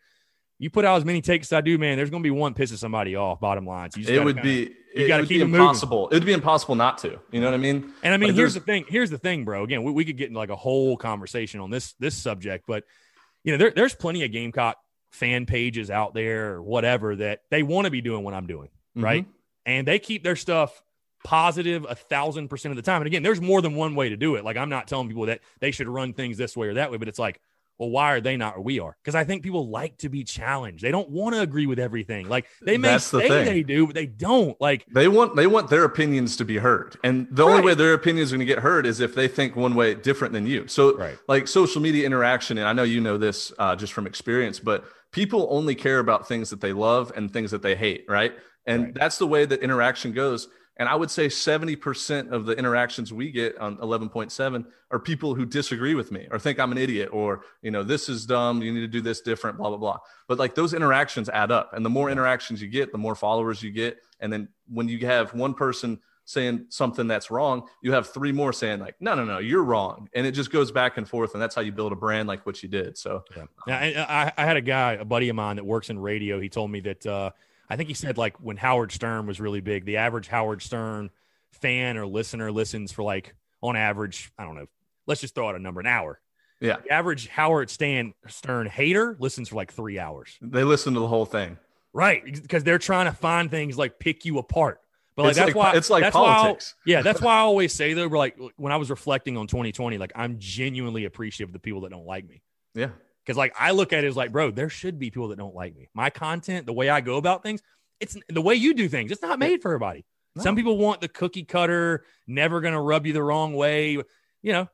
you put out as many takes as I do, man, there's going to be one pissing somebody off. Bottom line, so it would kinda, be you got to keep it impossible. It would be impossible not to. You know what I mean? And I mean, like here's the thing. Here's the thing, bro. Again, we, we could get into like a whole conversation on this this subject, but you know, there, there's plenty of Gamecock fan pages out there or whatever that they want to be doing what I'm doing, mm-hmm. right? And they keep their stuff positive a thousand percent of the time. And again, there's more than one way to do it. Like I'm not telling people that they should run things this way or that way, but it's like, well, why are they not or we are? Because I think people like to be challenged. They don't want to agree with everything. Like they may That's say the they do, but they don't. Like they want they want their opinions to be heard. And the right. only way their opinion is going to get heard is if they think one way different than you. So right. like social media interaction, and I know you know this uh, just from experience, but people only care about things that they love and things that they hate, right? And right. that's the way that interaction goes. And I would say 70% of the interactions we get on 11.7 are people who disagree with me or think I'm an idiot or, you know, this is dumb. You need to do this different, blah, blah, blah. But like those interactions add up. And the more interactions you get, the more followers you get. And then when you have one person saying something that's wrong, you have three more saying like, no, no, no, you're wrong. And it just goes back and forth. And that's how you build a brand like what you did. So yeah. I, I had a guy, a buddy of mine that works in radio. He told me that, uh, I think he said like when Howard Stern was really big, the average Howard Stern fan or listener listens for like on average, I don't know, let's just throw out a number, an hour. Yeah. The average Howard Stan Stern hater listens for like three hours. They listen to the whole thing. Right, because they're trying to find things like pick you apart. But like It's that's like- why it's like that's why politics. yeah, that's why I always say though, we're like when I was reflecting on 2020, like I'm genuinely appreciative of the people that don't like me. Yeah. Because like I look at it as like, bro, there should be people that don't like me. My content, the way I go about things, it's the way you do things. It's not made for everybody. No. Some people want the cookie cutter, never gonna rub you the wrong way. You know,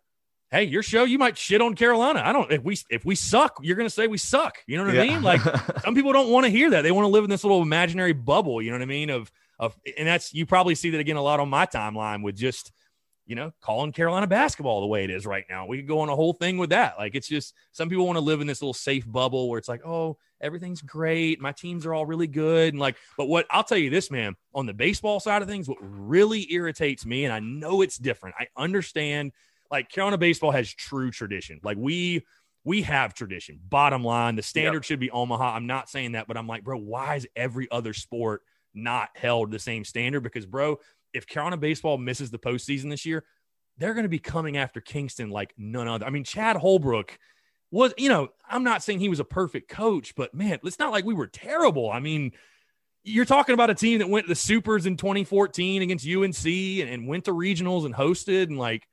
hey, your show, you might shit on Carolina. I don't. If we if we suck, you're gonna say we suck. You know what I mean? Like some people don't want to hear that. They want to live in this little imaginary bubble. You know what I mean? Of of and that's you probably see that again a lot on my timeline with just you know calling Carolina basketball the way it is right now. We could go on a whole thing with that. Like it's just some people want to live in this little safe bubble where it's like, oh, everything's great. My teams are all really good. And like, but what I'll tell you this, man, on the baseball side of things, what really irritates me, and I know it's different. I understand like Carolina baseball has true tradition. Like we we have tradition. Bottom line, the standard should be Omaha. I'm not saying that, but I'm like, bro, why is every other sport not held the same standard? Because, bro, if Carolina baseball misses the postseason this year, they're going to be coming after Kingston like none other. I mean, Chad Holbrook was, you know, I'm not saying he was a perfect coach, but man, it's not like we were terrible. I mean, you're talking about a team that went to the supers in 2014 against UNC and, and went to regionals and hosted and like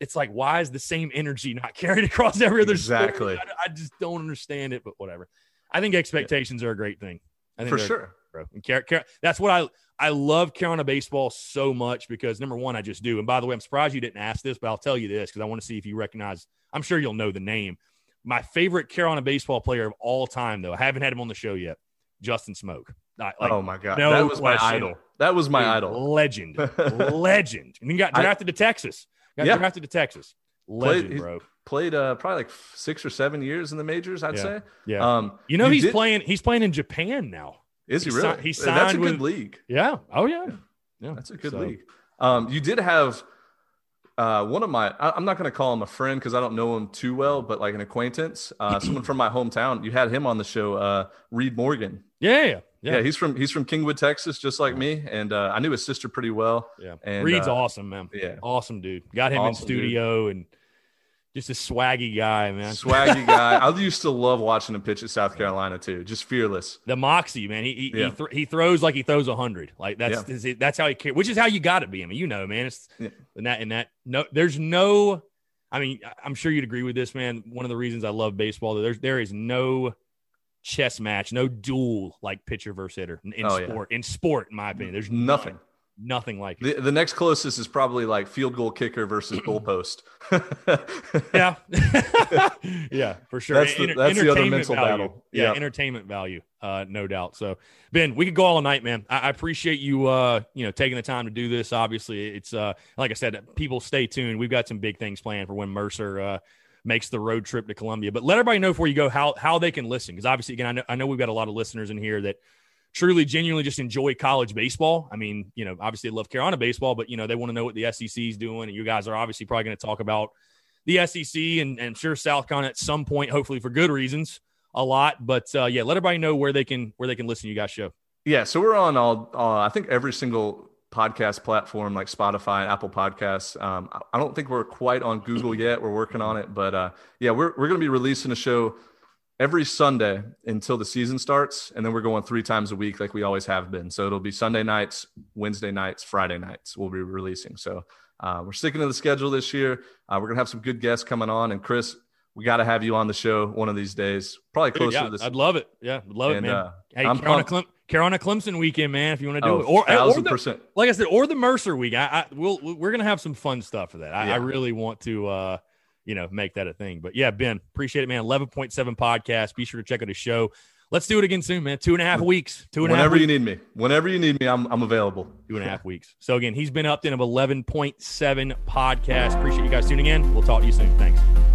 it's like why is the same energy not carried across every other? Exactly. I, I just don't understand it, but whatever. I think expectations are a great thing. I think For sure. Bro. And Car- Car- that's what I I love Carolina baseball so much because number one, I just do. And by the way, I'm surprised you didn't ask this, but I'll tell you this because I want to see if you recognize. I'm sure you'll know the name. My favorite Carolina baseball player of all time, though, I haven't had him on the show yet. Justin Smoak. I- like, oh my god, no that was my idol. That was my a idol. legend, legend. And he got I- drafted to Texas. Got Yeah. drafted to Texas. Legend, Played- bro. Played uh, probably like six or seven years in the majors. I'd Yeah. say. Yeah. Um, you know he's did- playing. He's playing in Japan now. Is he he really? si- he That's a good with- league. Yeah. Oh yeah. Yeah. That's a good So- league. Um, you did have uh, one of my. I, I'm not going to call him a friend because I don't know him too well, but like an acquaintance, uh, someone from my hometown. You had him on the show, uh, Reid Morgan. Yeah. Yeah. Yeah. he's from he's from Kingwood, Texas, just like me, and uh, I knew his sister pretty well. Yeah. And, Reid's uh, awesome, man. Yeah, Awesome dude. Got him in Awesome dude. studio and just a swaggy guy, man. swaggy guy. I used to love watching him pitch at South Carolina too. Just fearless. the moxie, man. He he, Yeah. he, th- he throws like he throws a hundred. Like that's that's how he which is how you got to be. I mean, you know, man. It's Yeah. and that and that. No, there's no. I mean, I'm sure you'd agree with this, man. One of the reasons I love baseball, there's there is no chess match, no duel like pitcher versus hitter in, in Oh, yeah. sport. In sport, in my opinion, there's Nothing. none. Nothing like it. The, the next closest is probably like field goal kicker versus goalpost. yeah, yeah, for sure. That's the- that's the other mental value. battle. Yeah, Yeah. entertainment value, uh, no doubt. So, Ben, we could go all night, man. I, I appreciate you, uh, you know, taking the time to do this. Obviously, it's uh, like I said, people stay tuned. We've got some big things planned for when Mercer uh, makes the road trip to Columbia. But let everybody know before you go how how they can listen, because obviously, again, I know I know we've got a lot of listeners in here that truly genuinely just enjoy college baseball. I mean, you know, obviously they love Carolina baseball, but you know, they want to know what the SEC is doing. And you guys are obviously probably going to talk about the SEC and, and sure South Con at some point, hopefully for good reasons, a lot. But uh, yeah, let everybody know where they can where they can listen to you guys show. Yeah, so we're on all, uh, I think every single podcast platform like Spotify, Apple Podcasts. Um, I- don't think we're quite on Google yet. We're working on it, but uh, yeah, we're we're going to be releasing a show every Sunday until the season starts, and then we're going three times a week like we always have been. So it'll be Sunday nights, Wednesday nights, Friday nights. We'll be releasing. So uh, we're sticking to the schedule this year. Uh, we're gonna have some good guests coming on, and Chris, we got to have you on the show one of these days, probably Dude, closer yeah, to this. I'd love it. Yeah, love it, man. uh, hey, I'm Carolina. Clem- Carolina Clemson weekend, man. If you want to do Oh, it, or, or thousand the, percent. like I said, or the Mercer week. I, I we'll we're gonna have some fun stuff for that. I, I really want to uh you know make that a thing. But yeah, Ben, appreciate it, man. Eleven point seven podcast. Be sure to check out his show. Let's do it again soon, man. Two and a half weeks. Two and a half Whenever you need me, whenever you need me, I'm I'm available. two and a half weeks. So again, he's Ben Upton of 11.7 podcast. Appreciate you guys tuning in. We'll talk to you soon. Thanks.